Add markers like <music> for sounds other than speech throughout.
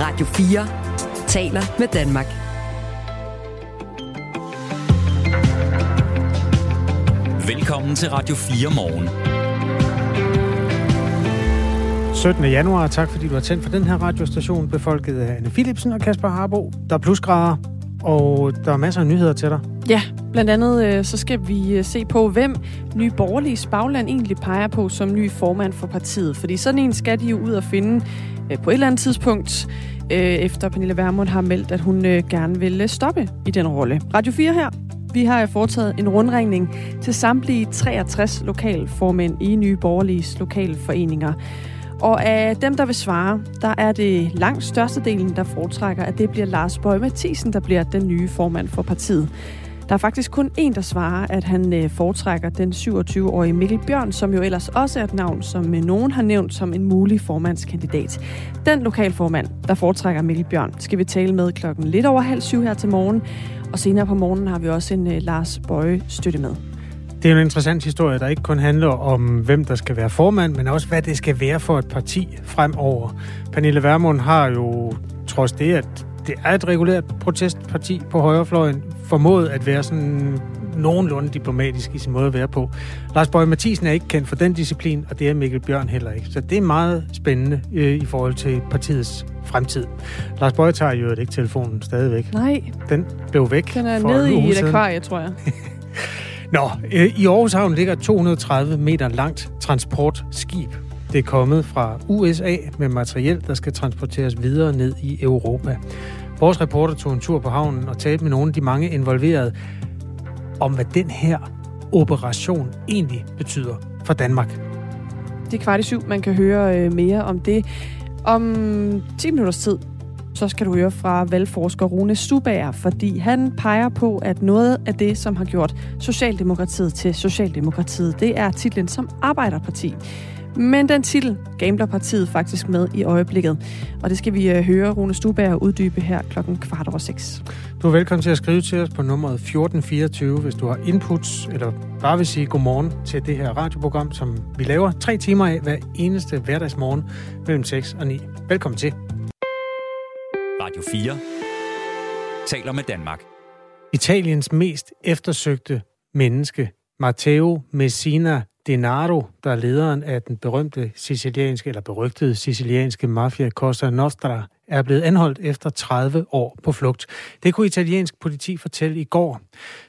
Radio 4 taler med Danmark. Velkommen til Radio 4 morgen. 17. januar. Tak fordi du har tændt for den her radiostation, befolket af Anne Philipsen og Kasper Harbo. Der er plusgrader, og der er masser af nyheder til dig. Ja, blandt andet øh, så skal vi øh, se på, hvem Nye Borgerlige bagland egentlig peger på som ny formand for partiet. Fordi sådan en skal de jo ud og finde Øh, på et eller andet tidspunkt, øh, efter Pernille Vermund har meldt, at hun øh, gerne vil stoppe i den rolle. Radio 4 her. Vi har foretaget en rundringning til samtlige 63 lokalformænd i Nye Borgerliges lokalforeninger. Og af dem, der vil svare, der er det langt størstedelen, der foretrækker, at det bliver Lars Bøge Mathisen, der bliver den nye formand for partiet. Der er faktisk kun en, der svarer, at han øh, foretrækker den 27-årige Mikkel Bjørn, som jo ellers også er et navn, som øh, nogen har nævnt som en mulig formandskandidat. Den lokalformand, der foretrækker Mikkel Bjørn, skal vi tale med klokken lidt over halv syv her til morgen. Og senere på morgenen har vi også en øh, Lars Bøje støtte med. Det er en interessant historie, der ikke kun handler om, hvem der skal være formand, men også, hvad det skal være for et parti fremover. Pernille Vermund har jo, trods det, at det er et regulært protestparti på højrefløjen, formået at være sådan nogenlunde diplomatisk i sin måde at være på. Lars Bøge Mathisen er ikke kendt for den disciplin, og det er Mikkel Bjørn heller ikke. Så det er meget spændende øh, i forhold til partiets fremtid. Lars Bøge tager jo ikke telefonen stadigvæk. Nej. Den blev væk Den er nede i et akvarie, tror jeg. <laughs> Nå, øh, i Aarhus Havn ligger 230 meter langt transportskib. Det er kommet fra USA med materiel, der skal transporteres videre ned i Europa. Vores reporter tog en tur på havnen og talte med nogle af de mange involverede om, hvad den her operation egentlig betyder for Danmark. Det er kvart i syv. Man kan høre øh, mere om det. Om 10 minutters tid, så skal du høre fra valgforsker Rune Stubager, fordi han peger på, at noget af det, som har gjort Socialdemokratiet til Socialdemokratiet, det er titlen som arbejderparti. Men den titel gambler partiet faktisk med i øjeblikket. Og det skal vi øh, høre Rune Stubager uddybe her klokken kvart over seks. Du er velkommen til at skrive til os på nummeret 1424, hvis du har inputs, eller bare vil sige godmorgen til det her radioprogram, som vi laver tre timer af hver eneste hverdagsmorgen mellem 6 og 9. Velkommen til. Radio 4 taler med Danmark. Italiens mest eftersøgte menneske, Matteo Messina Denaro, der er lederen af den berømte sicilianske, eller berygtede sicilianske mafia Cosa Nostra, er blevet anholdt efter 30 år på flugt. Det kunne italiensk politi fortælle i går.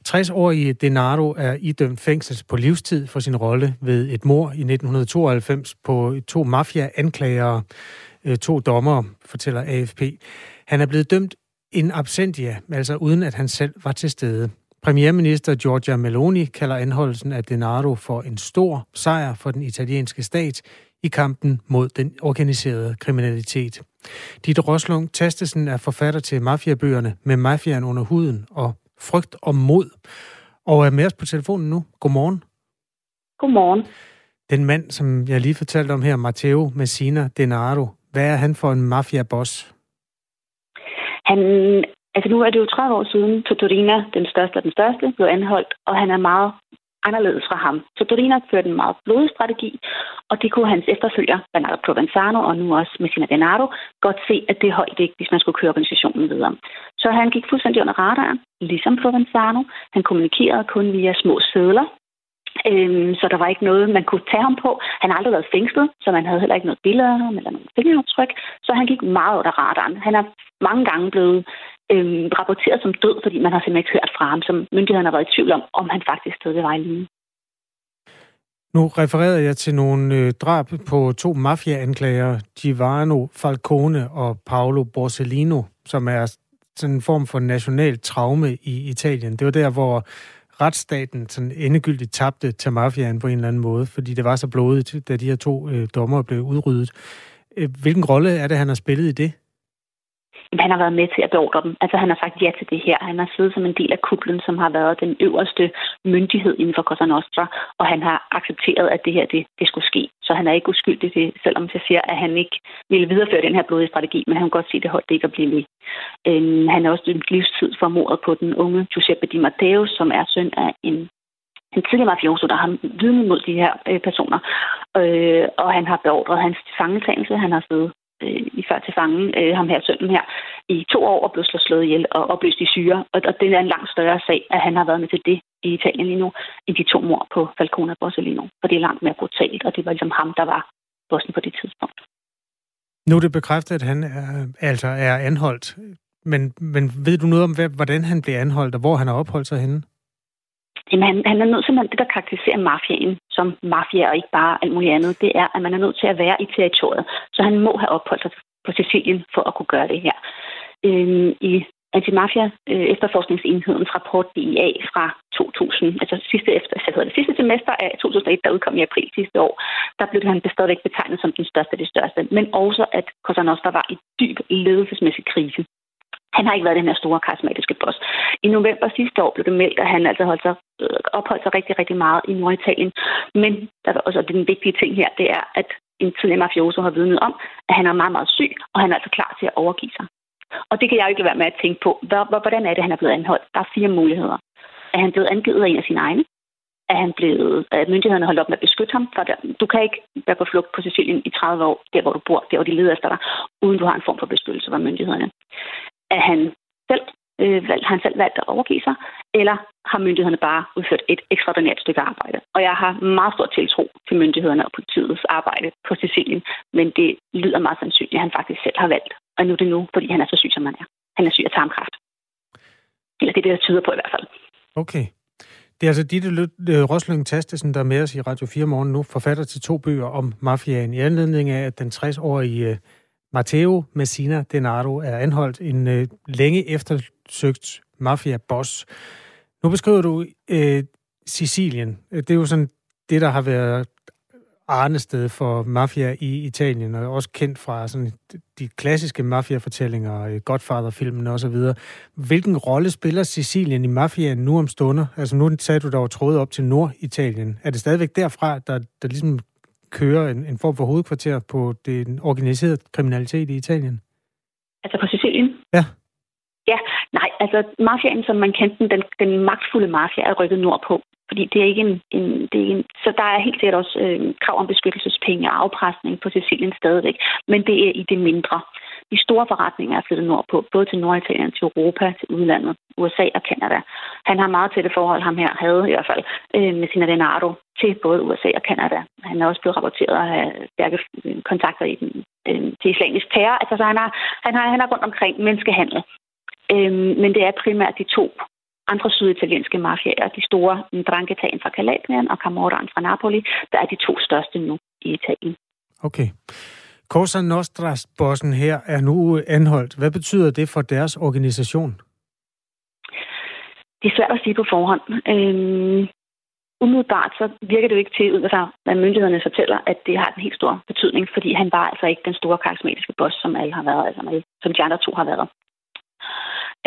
60-årige Denaro er idømt fængsel på livstid for sin rolle ved et mor i 1992 på to mafia-anklagere, øh, to dommere, fortæller AFP. Han er blevet dømt in absentia, altså uden at han selv var til stede. Premierminister Giorgia Meloni kalder anholdelsen af Denaro for en stor sejr for den italienske stat i kampen mod den organiserede kriminalitet. Dit Roslung Tastesen er forfatter til mafiabøgerne med mafiaen under huden og frygt og mod. Og er med os på telefonen nu. Godmorgen. Godmorgen. Den mand, som jeg lige fortalte om her, Matteo Messina Denaro, hvad er han for en mafiaboss? Han Altså nu er det jo 30 år siden, Totorina, den største af den største, blev anholdt, og han er meget anderledes fra ham. Totorina førte en meget blodig strategi, og det kunne hans efterfølger, Bernardo Provenzano og nu også Messina Denaro, godt se, at det holdt ikke, hvis man skulle køre organisationen videre. Så han gik fuldstændig under radaren, ligesom Provenzano. Han kommunikerede kun via små sædler, Øhm, så der var ikke noget, man kunne tage ham på. Han har aldrig været fængslet, så man havde heller ikke noget billede af ham eller noget fingeraftryk. Så han gik meget under radaren. Han er mange gange blevet øhm, rapporteret som død, fordi man har simpelthen ikke hørt fra ham, som myndighederne har været i tvivl om, om han faktisk stadig var i live. Nu refererede jeg til nogle øh, drab på to mafiaanklager, Giovanni Falcone og Paolo Borsellino, som er sådan en form for national traume i Italien. Det var der, hvor retsstaten sådan endegyldigt tabte til mafiaen på en eller anden måde, fordi det var så blodigt, da de her to øh, dommer blev udryddet. Øh, hvilken rolle er det, han har spillet i det? Han har været med til at beordre dem. Altså han har sagt ja til det her. Han har siddet som en del af kuplen, som har været den øverste myndighed inden for Cosa Nostra, og han har accepteret, at det her det, det skulle ske. Så han er ikke uskyldig, det, selvom jeg siger, at han ikke ville videreføre den her blodige strategi, men han kan godt se, at det holdt ikke at blive ved. Øhm, han er også dømt livstid for mordet på den unge Giuseppe Di Matteo, som er søn af en en tidligere mafioso, der har vidnet mod de her øh, personer. Øh, og han har beordret hans fangetagelse. Han har siddet øh, i før til fange, øh, ham her sønnen her, i to år og blev slået ihjel og opløst i syre. Og, og det er en langt større sag, at han har været med til det i Italien lige nu, end de to mor på Falcone Borsellino. For det er langt mere brutalt, og det var ligesom ham, der var bossen på det tidspunkt. Nu er det bekræftet, at han er, altså er anholdt. Men, men ved du noget om, hvordan han blev anholdt, og hvor han har opholdt sig henne? Jamen, han, han er nødt til, det, der karakteriserer mafiaen som mafia og ikke bare alt muligt andet, det er, at man er nødt til at være i territoriet. Så han må have opholdt sig på Sicilien for at kunne gøre det her. Øhm, I Antimafia øh, efterforskningsenhedens rapport DIA fra 2000, altså sidste, efter, altså det sidste semester af 2001, der udkom i april sidste år, der blev han stadigvæk betegnet som den største af de største, men også at Cosa Nostra var i dyb ledelsesmæssig krise. Han har ikke været den her store karismatiske boss. I november sidste år blev det meldt, at han altså holdt sig, øh, opholdt sig rigtig, rigtig meget i Norditalien. Men der var også den vigtige ting her, det er, at en tidligere mafioso har vidnet om, at han er meget, meget syg, og han er altså klar til at overgive sig. Og det kan jeg jo ikke være med at tænke på. Hvordan er det, han er blevet anholdt? Der er fire muligheder. Er han blevet angivet af en af sine egne? Er han blevet, at myndighederne holdt op med at beskytte ham? For du kan ikke være på flugt på Sicilien i 30 år, der hvor du bor, der hvor de leder efter dig, uden du har en form for beskyttelse fra myndighederne at han selv, øh, valgt, har han selv valgt at overgive sig, eller har myndighederne bare udført et ekstraordinært stykke arbejde. Og jeg har meget stor tiltro til myndighederne og politiets arbejde på Sicilien, men det lyder meget sandsynligt, at han faktisk selv har valgt. Og nu er det nu, fordi han er så syg, som han er. Han er syg af tarmkræft. Eller det er det, der tyder på i hvert fald. Okay. Det er altså Ditte øh, Rosløng Tastesen, der er med os i Radio 4 morgen nu, forfatter til to bøger om mafiaen i anledning af, at den 60-årige øh, Matteo Messina Denaro er anholdt en øh, længe eftersøgt mafia-boss. Nu beskriver du øh, Sicilien. Det er jo sådan det, der har været arnested for mafia i Italien, og også kendt fra sådan de klassiske mafia-fortællinger, øh, Godfather-filmen osv. Hvilken rolle spiller Sicilien i mafiaen nu om stunder? Altså nu sagde du, der var trådet op til Norditalien. Er det stadigvæk derfra, der, der ligesom kører en, en form for hovedkvarter på den organiserede kriminalitet i Italien? Altså på Sicilien? Ja. Ja, nej, altså mafiaen, som man kendte den, den, den magtfulde mafia, er rykket nordpå. Fordi det er ikke en... en, det er en så der er helt sikkert også øh, krav om beskyttelsespenge og afpresning på Sicilien stadigvæk. Men det er i det mindre. De store forretninger er flyttet nordpå, både til Norditalien, til Europa, til udlandet, USA og Kanada. Han har meget tætte forhold, ham her havde i hvert fald, øh, med sin Denardo til både USA og Kanada. Han er også blevet rapporteret at have stærke kontakter i den, øh, til islamisk terror. Altså, så han, har, han, har, han er rundt omkring menneskehandel. Øh, men det er primært de to andre syditalienske mafiaer, de store Dranghetaen fra Calabrien og Camoran fra Napoli, der er de to største nu i Italien. Okay. Cosa Nostra-bossen her er nu anholdt. Hvad betyder det for deres organisation? Det er svært at sige på forhånd. Øhm, umiddelbart så virker det jo ikke til, ud af hvad myndighederne fortæller, at det har en helt stor betydning, fordi han var altså ikke den store karismatiske boss, som alle har været, altså som de andre to har været.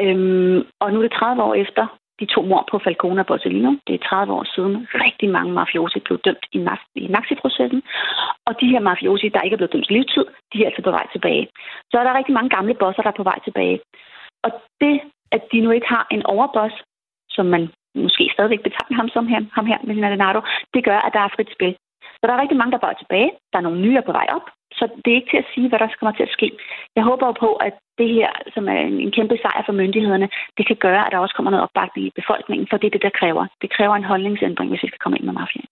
Øhm, og nu er det 30 år efter de to mor på Falcone og Borsellino. Det er 30 år siden. Rigtig mange mafiosi blev dømt i, i Maxi-processen. Og de her mafiosi, der ikke er blevet dømt livstid, de er altså på vej tilbage. Så er der rigtig mange gamle bosser, der er på vej tilbage. Og det, at de nu ikke har en overboss, som man måske stadigvæk betegner ham som her, ham her med Leonardo, det gør, at der er frit spil. Så der er rigtig mange, der er tilbage. Der er nogle nye, på vej op. Så det er ikke til at sige, hvad der kommer til at ske. Jeg håber jo på, at det her, som er en kæmpe sejr for myndighederne, det kan gøre, at der også kommer noget opbakning i befolkningen, for det er det, der kræver. Det kræver en holdningsændring, hvis vi skal komme ind med mafiaen.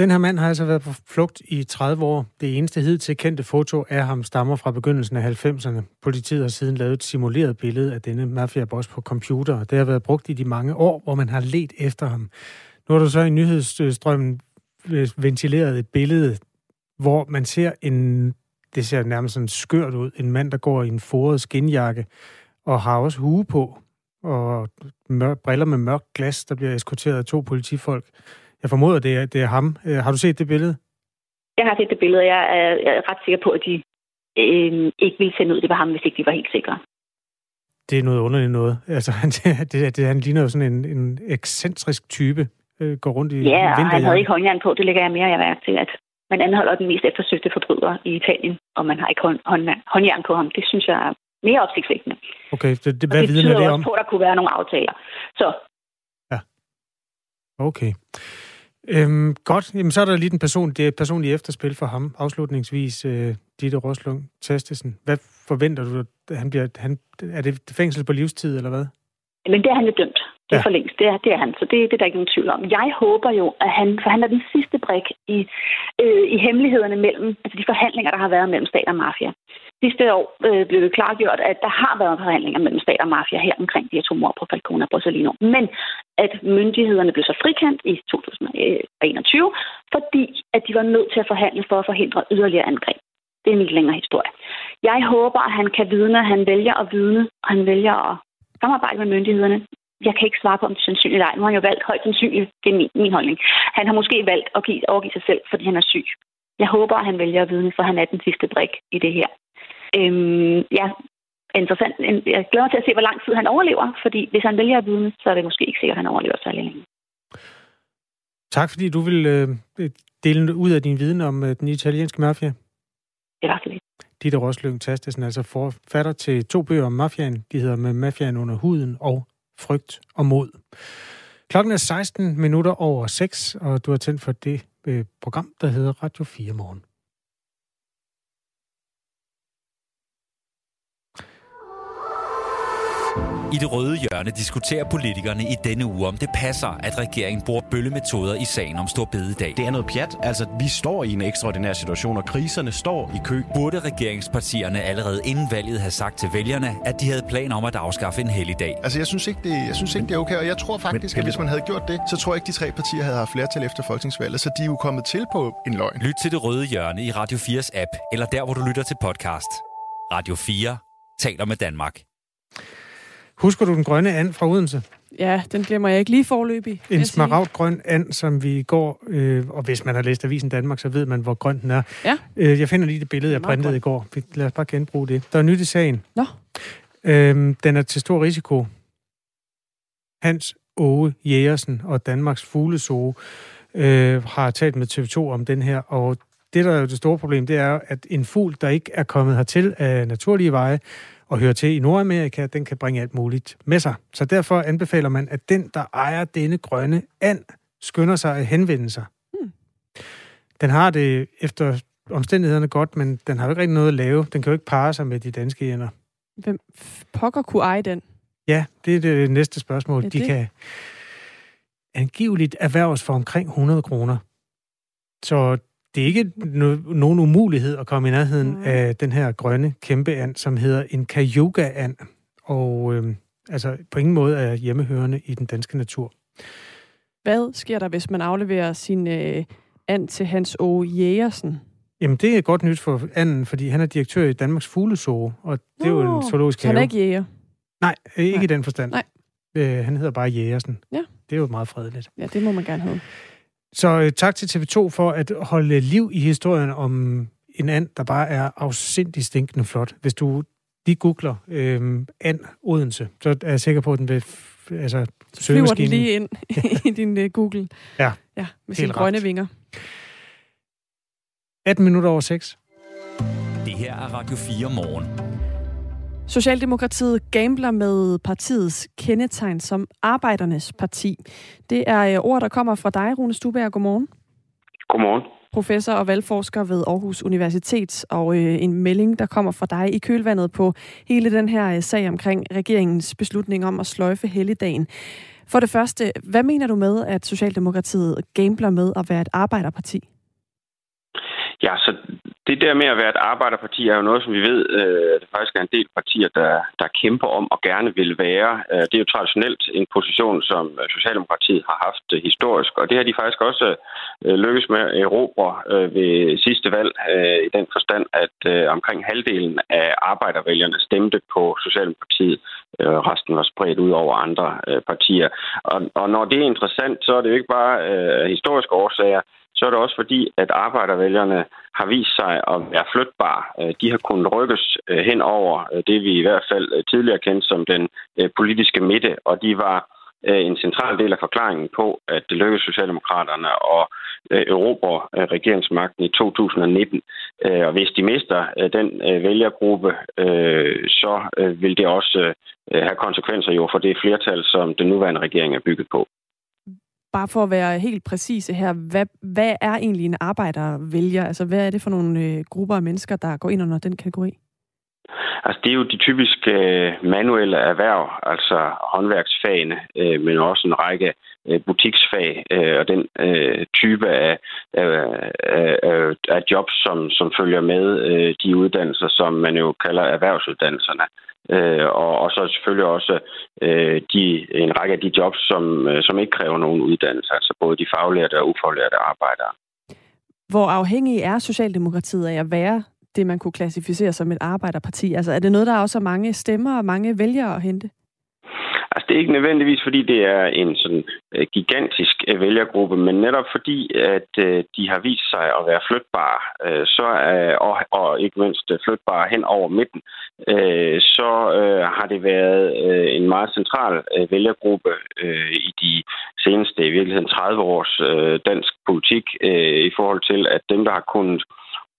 Den her mand har altså været på flugt i 30 år. Det eneste hidtil kendte foto af ham stammer fra begyndelsen af 90'erne. Politiet har siden lavet et simuleret billede af denne mafiaboss på computer, og det har været brugt i de mange år, hvor man har let efter ham. Nu har du så i nyhedsstrømmen ventileret et billede, hvor man ser en, det ser nærmest sådan skørt ud, en mand, der går i en foret skinjakke, og har også hue på, og mør, briller med mørkt glas, der bliver eskorteret af to politifolk. Jeg formoder, det er, det er ham. Øh, har du set det billede? Jeg har set det billede, jeg er, jeg er ret sikker på, at de øh, ikke ville sende ud, det var ham, hvis ikke de var helt sikre. Det er noget underligt noget. Altså, <laughs> han, det, det, han ligner jo sådan en, en ekscentrisk type, øh, går rundt i Ja, og han havde ikke håndjern på, det lægger jeg mere jeg værd til, at man anholder den mest eftersøgte forbryder i Italien, og man har ikke hånd, hånd, håndjern på ham. Det synes jeg er mere opsigtsvækkende. Okay, det, det, hvad og det det også på, at der kunne være nogle aftaler. Så. Ja. Okay. Øhm, godt. Jamen, så er der lige den person, det personlige efterspil for ham. Afslutningsvis, øh, Ditte Roslund Tastesen. Hvad forventer du, at han bliver... Han, er det fængsel på livstid, eller hvad? Men det er han jo dømt. Det er ja. for længst. Det er, det er han. Så det, det er der ikke nogen tvivl om. Jeg håber jo, at han, for han er den sidste brik i, øh, i hemmelighederne mellem, altså de forhandlinger, der har været mellem stat og mafia. Sidste år øh, blev det klargjort, at der har været forhandlinger mellem stat og mafia her omkring de her to på Falcone og Borsellino. Men at myndighederne blev så frikendt i 2021, fordi at de var nødt til at forhandle for at forhindre yderligere angreb. Det er en lidt længere historie. Jeg håber, at han kan vidne, han vælger at vidne, og han vælger at samarbejde med myndighederne. Jeg kan ikke svare på, om det er sandsynligt eller ej. Nu har han jo valgt højt sandsynligt. Det er min, min holdning. Han har måske valgt at give, overgive sig selv, fordi han er syg. Jeg håber, at han vælger at vidne, for han er den sidste brik i det her. Øhm, ja, interessant. Jeg glæder mig til at se, hvor lang tid han overlever, fordi hvis han vælger at vidne, så er det måske ikke sikkert, at han overlever særlig længe. Tak, fordi du vil øh, dele ud af din viden om øh, den italienske mafia. Det var så lidt. Ditte Roslyng Tastesen, altså forfatter til to bøger om mafiaen. De hedder Med mafiaen under huden og Frygt og mod. Klokken er 16 minutter over 6, og du har tændt for det øh, program, der hedder Radio 4 Morgen. I det røde hjørne diskuterer politikerne i denne uge, om det passer, at regeringen bruger bøllemetoder i sagen om Stor Bededag. Det er noget pjat. Altså, vi står i en ekstraordinær situation, og kriserne står i kø. Burde regeringspartierne allerede inden valget have sagt til vælgerne, at de havde planer om at afskaffe en helligdag? Altså, jeg synes ikke, det, jeg synes ikke, det er okay, og jeg tror faktisk, Men, at hvis man havde gjort det, så tror jeg ikke, de tre partier havde haft flertal efter folketingsvalget, så de er jo kommet til på en løgn. Lyt til det røde hjørne i Radio 4's app, eller der, hvor du lytter til podcast. Radio 4 taler med Danmark. Husker du den grønne and fra Odense? Ja, den glemmer jeg ikke lige forløbig. En smaragdgrøn and, som vi går, øh, og hvis man har læst Avisen Danmark, så ved man, hvor grøn den er. Ja. Øh, jeg finder lige det billede, jeg printede i går. Lad os bare genbruge det. Der er nyt i sagen. Nå. Øhm, den er til stor risiko. Hans Åge Jægersen og Danmarks Fuglesoo øh, har talt med TV2 om den her, og det, der er det store problem, det er, at en fugl, der ikke er kommet hertil af naturlige veje, og hører til i Nordamerika, den kan bringe alt muligt med sig. Så derfor anbefaler man, at den, der ejer denne grønne and, skynder sig at henvende sig. Hmm. Den har det efter omstændighederne godt, men den har jo ikke rigtig noget at lave. Den kan jo ikke parre sig med de danske ender. Hvem pokker kunne eje den? Ja, det er det næste spørgsmål. De kan angiveligt erhverves for omkring 100 kroner. Så det er ikke no- nogen umulighed at komme i nærheden mm. af den her grønne kæmpe and, som hedder en kajuga-and, og øh, altså på ingen måde er hjemmehørende i den danske natur. Hvad sker der, hvis man afleverer sin øh, and til Hans O. Jægersen? Jamen, det er godt nyt for anden, fordi han er direktør i Danmarks Fuglesoo, og det er oh, jo en zoologisk have. han er ikke jæger? Nej, ikke Nej. i den forstand. Nej. Øh, han hedder bare Jægersen. Ja. Det er jo meget fredeligt. Ja, det må man gerne have. Så øh, tak til TV2 for at holde liv i historien om en and, der bare er afsindig stinkende flot. Hvis du lige googler øh, and Odense, så er jeg sikker på, at den vil altså, Flyver den lige ind i <laughs> din uh, Google. Ja, ja med sine grønne ret. vinger. 18 minutter over 6. Det her er Radio 4 morgen. Socialdemokratiet gambler med partiets kendetegn som arbejdernes parti. Det er øh, ord, der kommer fra dig, Rune Stuberg. Godmorgen. Godmorgen. Professor og valgforsker ved Aarhus Universitet, og øh, en melding, der kommer fra dig i kølvandet på hele den her øh, sag omkring regeringens beslutning om at sløjfe helligdagen. For det første, hvad mener du med, at Socialdemokratiet gambler med at være et arbejderparti? Ja, så det der med at være et arbejderparti er jo noget, som vi ved, øh, det faktisk er en del partier, der, der kæmper om og gerne vil være. Øh, det er jo traditionelt en position, som Socialdemokratiet har haft øh, historisk, og det har de faktisk også øh, lykkes med at erobre øh, ved sidste valg øh, i den forstand, at øh, omkring halvdelen af arbejdervælgerne stemte på Socialdemokratiet. Øh, resten var spredt ud over andre øh, partier. Og, og når det er interessant, så er det jo ikke bare øh, historiske årsager, så er det også fordi, at arbejdervælgerne har vist sig at være flytbare. Øh, de har kunnet rykkes øh, hen over øh, det, vi i hvert fald tidligere kendte som den politiske midte, og de var en central del af forklaringen på, at det lykkedes Socialdemokraterne at erobre regeringsmagten i 2019. Og hvis de mister den vælgergruppe, så vil det også have konsekvenser jo for det flertal, som den nuværende regering er bygget på bare for at være helt præcise her, hvad, hvad er egentlig en arbejdervælger? Altså, hvad er det for nogle øh, grupper af mennesker, der går ind under den kategori? Altså, det er jo de typiske øh, manuelle erhverv, altså håndværksfagene, øh, men også en række øh, butiksfag øh, og den øh, type af, øh, øh, af jobs, som, som følger med øh, de uddannelser, som man jo kalder erhvervsuddannelserne. Øh, Øh, og, og så selvfølgelig også øh, de, en række af de jobs, som, øh, som ikke kræver nogen uddannelse, altså både de faglærte og ufaglærte arbejdere. Hvor afhængig er Socialdemokratiet af at være det, man kunne klassificere som et arbejderparti? Altså er det noget, der også mange stemmer og mange vælgere at hente? Altså, det er ikke nødvendigvis, fordi det er en sådan øh, gigantisk øh, vælgergruppe, men netop fordi, at øh, de har vist sig at være flytbare, så, uh, og, og ikke mindst flytbare hen over midten, så har det været en meget central vælgergruppe i de seneste, i virkeligheden 30 års dansk politik, i forhold til, at dem, der har kunnet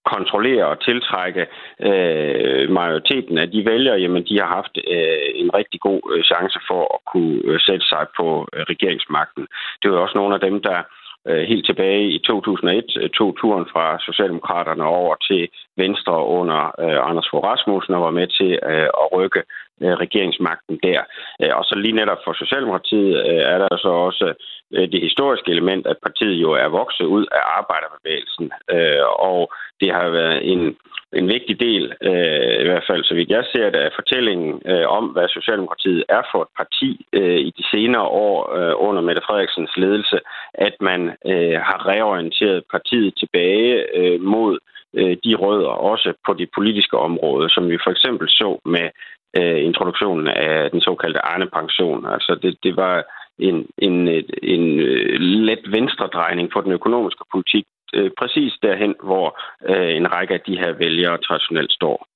kontrollere og tiltrække øh, majoriteten af de vælgere, jamen de har haft øh, en rigtig god øh, chance for at kunne øh, sætte sig på øh, regeringsmagten. Det var også nogle af dem, der øh, helt tilbage i 2001 øh, tog turen fra Socialdemokraterne over til Venstre under øh, Anders Fogh Rasmussen og var med til øh, at rykke øh, regeringsmagten der. Øh, og så lige netop for Socialdemokratiet øh, er der så også øh, Øh, det historiske element, at partiet jo er vokset ud af arbejderbevægelsen. Øh, og det har været en, en vigtig del, øh, i hvert fald så vidt jeg ser det, af fortællingen øh, om, hvad Socialdemokratiet er for et parti øh, i de senere år øh, under Mette Frederiksens ledelse, at man øh, har reorienteret partiet tilbage øh, mod øh, de rødder, også på det politiske område, som vi for eksempel så med øh, introduktionen af den såkaldte Arne-pension. Altså det, det var en, en, en, øh, let venstredrejning på den økonomiske politik, øh, præcis derhen, hvor øh, en række af de her vælgere traditionelt står.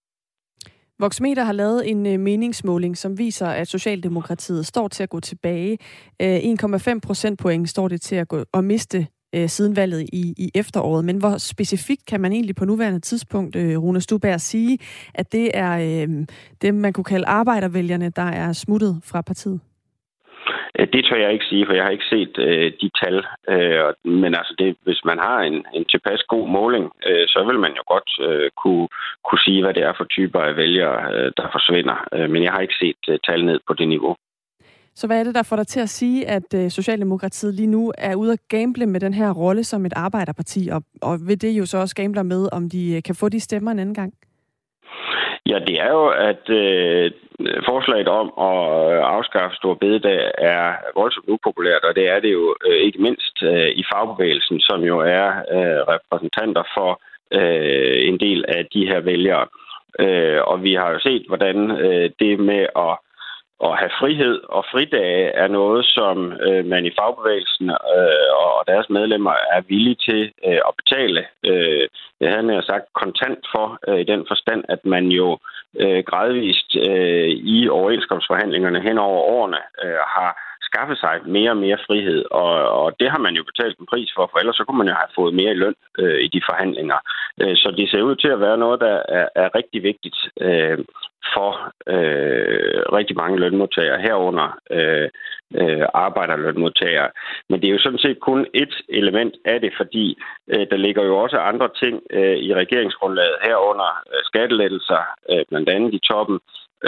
Voxmeter har lavet en meningsmåling, som viser, at Socialdemokratiet står til at gå tilbage. 1,5 procentpoint står det til at gå og miste siden valget i, i efteråret. Men hvor specifikt kan man egentlig på nuværende tidspunkt, Rune Stuberg, sige, at det er øh, dem, man kunne kalde arbejdervælgerne, der er smuttet fra partiet? Øh, det tør jeg ikke sige, for jeg har ikke set øh, de tal. Øh, men altså, det, hvis man har en, en tilpas god måling, øh, så vil man jo godt øh, kunne, kunne sige, hvad det er for typer af vælgere, øh, der forsvinder. Øh, men jeg har ikke set øh, tal ned på det niveau. Så hvad er det, der får dig til at sige, at øh, Socialdemokratiet lige nu er ude at gamble med den her rolle som et arbejderparti, og, og vil det jo så også gamble med, om de øh, kan få de stemmer en anden gang? Ja, det er jo, at øh, forslaget om at øh, afskaffe Stor Bededag er voldsomt upopulært, og det er det jo øh, ikke mindst øh, i fagbevægelsen, som jo er øh, repræsentanter for øh, en del af de her vælgere. Øh, og vi har jo set, hvordan øh, det med at at have frihed og fridage er noget, som øh, man i fagbevægelsen øh, og deres medlemmer er villige til øh, at betale. Øh, det havde jeg sagt kontant for, øh, i den forstand, at man jo øh, gradvist øh, i overenskomstforhandlingerne hen over årene øh, har skaffe sig mere og mere frihed, og, og det har man jo betalt en pris for, for ellers så kunne man jo have fået mere i løn øh, i de forhandlinger. Øh, så det ser ud til at være noget, der er, er rigtig vigtigt øh, for øh, rigtig mange lønmodtagere herunder øh, øh, arbejderlønmodtagere. Men det er jo sådan set kun et element af det, fordi øh, der ligger jo også andre ting øh, i regeringsgrundlaget herunder øh, skattelettelser, øh, blandt andet i toppen.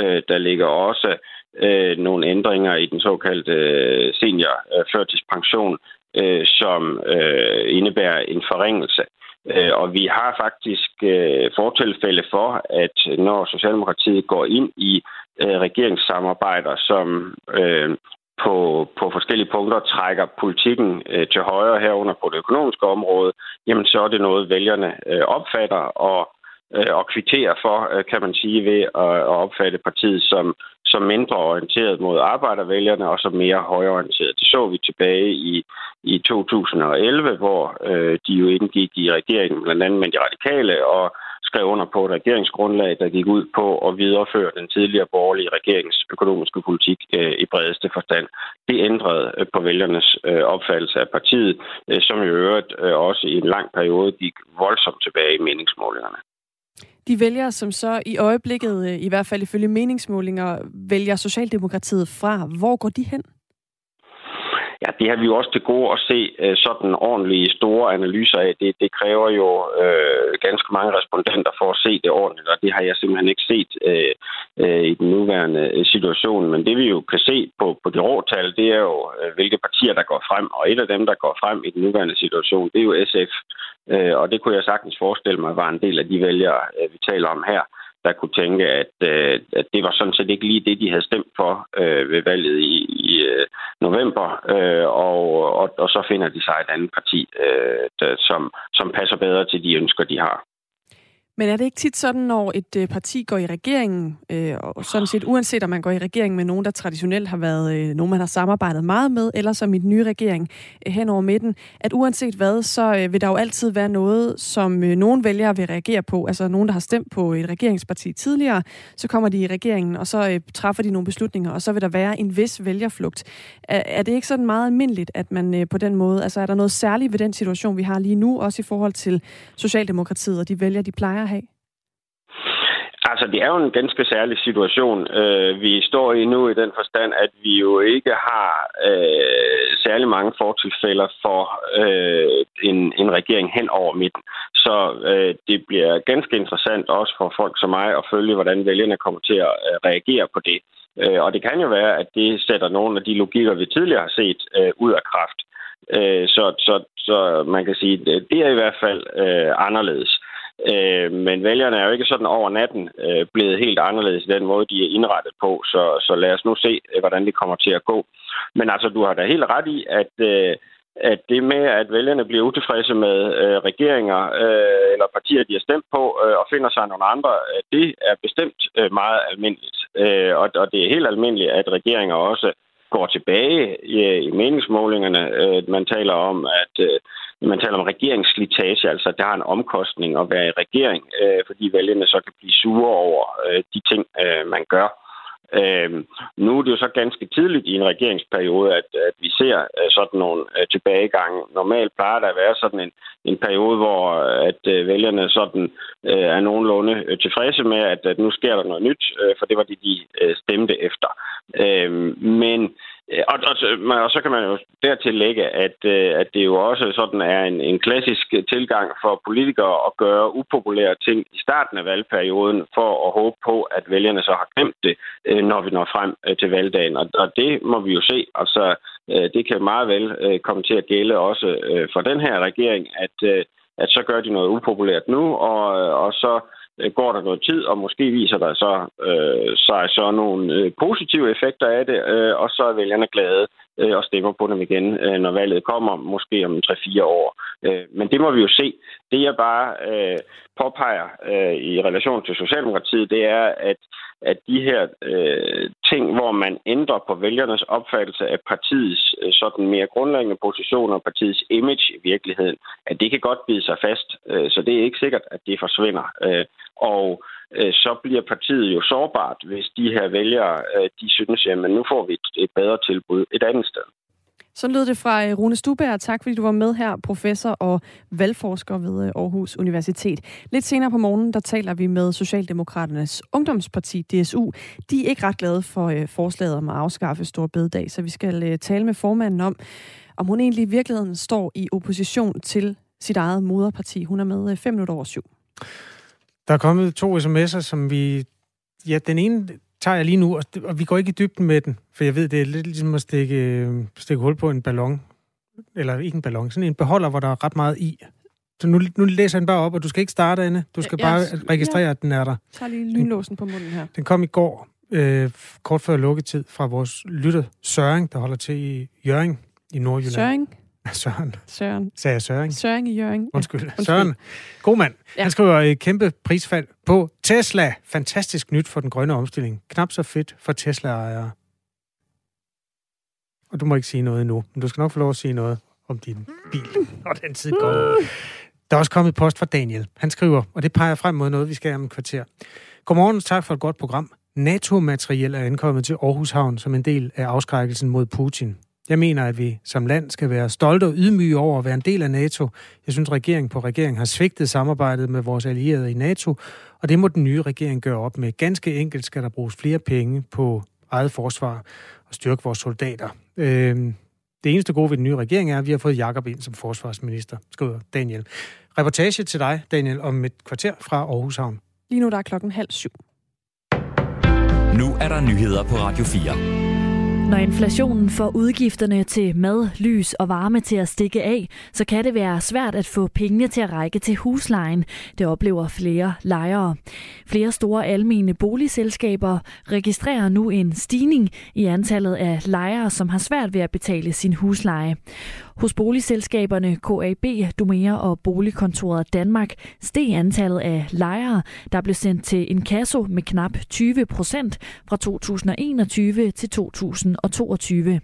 Øh, der ligger også øh, Øh, nogle ændringer i den såkaldte øh, seniorførtidspension, øh, øh, som øh, indebærer en forringelse. Øh, og vi har faktisk øh, fortilfælde for, at når Socialdemokratiet går ind i øh, regeringssamarbejder, som øh, på, på forskellige punkter trækker politikken øh, til højre herunder på det økonomiske område, jamen så er det noget, vælgerne øh, opfatter og øh, og kvitterer for, øh, kan man sige, ved at, at opfatte partiet som, som mindre orienteret mod arbejdervælgerne og som mere højorienteret. Det så vi tilbage i, i 2011, hvor øh, de jo indgik i regeringen, blandt andet med de radikale, og skrev under på et regeringsgrundlag, der gik ud på at videreføre den tidligere borgerlige regerings økonomiske politik øh, i bredeste forstand. Det ændrede øh, på vælgernes øh, opfattelse af partiet, øh, som i øvrigt øh, også i en lang periode gik voldsomt tilbage i meningsmålingerne. De vælgere, som så i øjeblikket, øh, i hvert fald ifølge meningsmålinger, vælger Socialdemokratiet fra, hvor går de hen? Ja, det har vi jo også til gode at se øh, sådan ordentlige store analyser af. Det, det kræver jo øh, ganske mange respondenter for at se det ordentligt, og det har jeg simpelthen ikke set øh, øh, i den nuværende øh, situation. Men det vi jo kan se på, på de råtal, det er jo, øh, hvilke partier, der går frem. Og et af dem, der går frem i den nuværende situation, det er jo SF. Øh, og det kunne jeg sagtens forestille mig var en del af de vælgere, øh, vi taler om her der kunne tænke, at, øh, at det var sådan set ikke lige det, de havde stemt for øh, ved valget i, i øh, november, øh, og, og, og så finder de sig et andet parti, øh, der, som, som passer bedre til de ønsker, de har. Men er det ikke tit sådan, når et øh, parti går i regeringen, øh, og sådan set uanset om man går i regeringen med nogen, der traditionelt har været øh, nogen, man har samarbejdet meget med, eller som i den nye regering øh, hen over midten, at uanset hvad, så øh, vil der jo altid være noget, som øh, nogen vælgere vil reagere på. Altså nogen, der har stemt på et regeringsparti tidligere, så kommer de i regeringen, og så øh, træffer de nogle beslutninger, og så vil der være en vis vælgerflugt. Er, er det ikke sådan meget almindeligt, at man øh, på den måde, altså er der noget særligt ved den situation, vi har lige nu, også i forhold til Socialdemokratiet og de vælger, de plejer at have? Altså, det er jo en ganske særlig situation, øh, vi står i nu i den forstand, at vi jo ikke har øh, særlig mange fortilfælder for øh, en, en regering hen over midten. Så øh, det bliver ganske interessant også for folk som mig at følge, hvordan vælgerne kommer til at øh, reagere på det. Øh, og det kan jo være, at det sætter nogle af de logikker, vi tidligere har set, øh, ud af kraft. Øh, så, så, så man kan sige, at det er i hvert fald øh, anderledes. Øh, men vælgerne er jo ikke sådan over natten øh, blevet helt anderledes i den måde, de er indrettet på. Så, så lad os nu se, øh, hvordan det kommer til at gå. Men altså, du har da helt ret i, at, øh, at det med, at vælgerne bliver utilfredse med øh, regeringer øh, eller partier, de har stemt på, øh, og finder sig nogle andre, øh, det er bestemt øh, meget almindeligt. Øh, og, og det er helt almindeligt, at regeringer også går tilbage i, i meningsmålingerne. Øh, man taler om, at øh, man taler om regeringsslitage, altså der har en omkostning at være i regering, øh, fordi vælgerne så kan blive sure over øh, de ting, øh, man gør. Øh, nu er det jo så ganske tidligt i en regeringsperiode, at, at vi ser øh, sådan nogle øh, tilbagegange. Normalt plejer der at være sådan en, en periode, hvor øh, at øh, vælgerne sådan øh, er nogenlunde øh, tilfredse med, at, at nu sker der noget nyt, øh, for det var det, de øh, stemte efter. Øh, men Øh, Øh, og, og, og så kan man jo dertil lægge, at, øh, at det jo også sådan er en, en klassisk tilgang for politikere at gøre upopulære ting i starten af valgperioden, for at håbe på, at vælgerne så har glemt det, øh, når vi når frem til valgdagen. Og, og det må vi jo se. Altså, det kan meget vel komme til at gælde også for den her regering, at, at så gør de noget upopulært nu, og, og så Øh, Øh, går der noget tid, og måske viser der så øh, sig så nogle øh, positive effekter af det, øh, og så er vælgerne glade øh, og stemmer på dem igen, øh, når valget kommer, måske om 3-4 år. Øh, men det må vi jo se. Det jeg bare øh, påpeger øh, i relation til Socialdemokratiet, det er, at at de her øh, ting, hvor man ændrer på vælgernes opfattelse af partiets øh, sådan mere grundlæggende positioner, partiets image i virkeligheden, at det kan godt bide sig fast. Øh, så det er ikke sikkert, at det forsvinder. Øh, og øh, så bliver partiet jo sårbart, hvis de her vælgere, øh, de synes, at nu får vi et, et bedre tilbud et andet sted. Så lød det fra øh, Rune Stuberg. Tak fordi du var med her, professor og valgforsker ved øh, Aarhus Universitet. Lidt senere på morgenen, der taler vi med Socialdemokraternes ungdomsparti, DSU. De er ikke ret glade for øh, forslaget om at afskaffe Stor Bededag, så vi skal tale med formanden om, om hun egentlig i virkeligheden står i opposition til sit eget moderparti. Hun er med 5 minutter over syv. Der er kommet to sms'er, som vi... Ja, den ene tager jeg lige nu, og, og vi går ikke i dybden med den, for jeg ved, det er lidt ligesom at stikke, stikke hul på en ballon. Eller ikke en ballon, sådan en beholder, hvor der er ret meget i. Så nu, nu læser jeg den bare op, og du skal ikke starte, Anne. Du skal ja, bare registrere, ja. at den er der. Tag lige lynlåsen på munden her. Den kom i går, øh, kort før lukketid, fra vores lytter Søring, der holder til i Jørgen i Nordjylland. Søring? Søren. Søren. Sagde jeg Søren? Søren i Jørgen. Undskyld. Undskyld. Søren. God mand. Ja. Han skriver et kæmpe prisfald på Tesla. Fantastisk nyt for den grønne omstilling. Knap så fedt for Tesla-ejere. Og du må ikke sige noget endnu, men du skal nok få lov at sige noget om din bil, når den tid går. Der er også kommet post fra Daniel. Han skriver, og det peger frem mod noget, vi skal om en kvarter. Godmorgen, tak for et godt program. NATO-materiel er ankommet til Aarhus Havn som en del af afskrækkelsen mod Putin. Jeg mener, at vi som land skal være stolte og ydmyge over at være en del af NATO. Jeg synes, regering på regering har svigtet samarbejdet med vores allierede i NATO, og det må den nye regering gøre op med. Ganske enkelt skal der bruges flere penge på eget forsvar og styrke vores soldater. Øh, Det eneste gode ved den nye regering er, at vi har fået Jakob ind som forsvarsminister, skriver Daniel. Reportage til dig, Daniel, om et kvarter fra Aarhus Havn. Lige nu der er klokken halv syv. Nu er der nyheder på Radio 4. Når inflationen får udgifterne til mad, lys og varme til at stikke af, så kan det være svært at få pengene til at række til huslejen. Det oplever flere lejere. Flere store almene boligselskaber registrerer nu en stigning i antallet af lejere, som har svært ved at betale sin husleje. Hos boligselskaberne KAB, Domea og Boligkontoret Danmark steg antallet af lejere, der blev sendt til en kasso med knap 20 procent fra 2021 til 2022.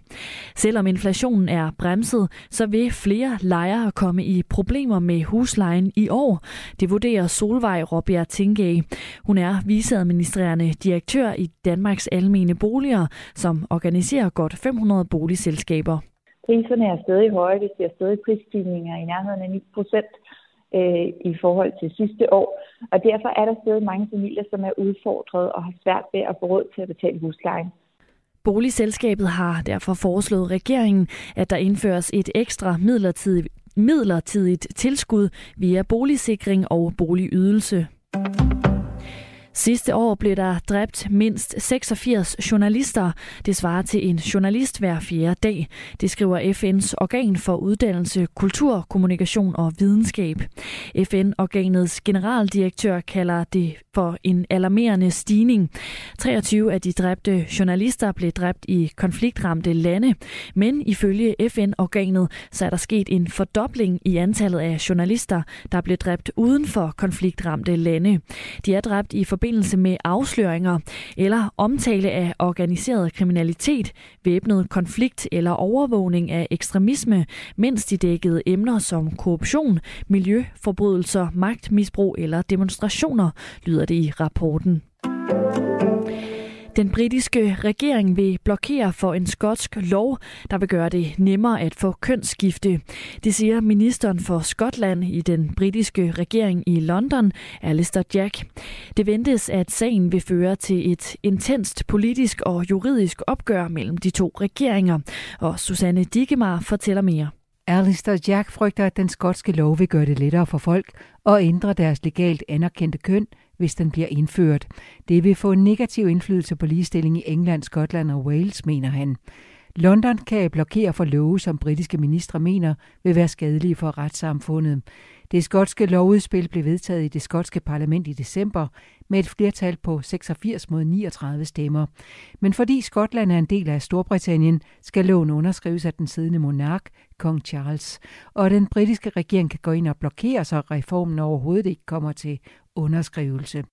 Selvom inflationen er bremset, så vil flere lejere komme i problemer med huslejen i år. Det vurderer Solvej Robert Tingay. Hun er viceadministrerende direktør i Danmarks Almene Boliger, som organiserer godt 500 boligselskaber. Priserne er stadig høje. Vi ser stadig prisstigninger i nærheden af 9 procent øh, i forhold til sidste år. Og derfor er der stadig mange familier, som er udfordret og har svært ved at få råd til at betale huslejen. Boligselskabet har derfor foreslået regeringen, at der indføres et ekstra midlertidigt, midlertidigt tilskud via boligsikring og boligydelse. Sidste år blev der dræbt mindst 86 journalister. Det svarer til en journalist hver fjerde dag. Det skriver FN's organ for uddannelse, kultur, kommunikation og videnskab. FN-organets generaldirektør kalder det for en alarmerende stigning. 23 af de dræbte journalister blev dræbt i konfliktramte lande, men ifølge FN-organet så er der sket en fordobling i antallet af journalister, der blev dræbt uden for konfliktramte lande. De er dræbt i forbindelse med afsløringer eller omtale af organiseret kriminalitet, væbnet konflikt eller overvågning af ekstremisme, mens de dækkede emner som korruption, miljøforbrydelser, magtmisbrug eller demonstrationer, lyder det i rapporten. Den britiske regering vil blokere for en skotsk lov, der vil gøre det nemmere at få kønsskifte. Det siger ministeren for Skotland i den britiske regering i London, Alistair Jack. Det ventes, at sagen vil føre til et intenst politisk og juridisk opgør mellem de to regeringer. Og Susanne Digemar fortæller mere. Alistair Jack frygter, at den skotske lov vil gøre det lettere for folk at ændre deres legalt anerkendte køn – hvis den bliver indført. Det vil få en negativ indflydelse på ligestilling i England, Skotland og Wales, mener han. London kan blokere for love, som britiske ministre mener vil være skadelige for retssamfundet. Det skotske lovudspil blev vedtaget i det skotske parlament i december med et flertal på 86 mod 39 stemmer. Men fordi Skotland er en del af Storbritannien, skal loven underskrives af den siddende monark, kong Charles. Og den britiske regering kan gå ind og blokere, så reformen overhovedet ikke kommer til underskrivelse.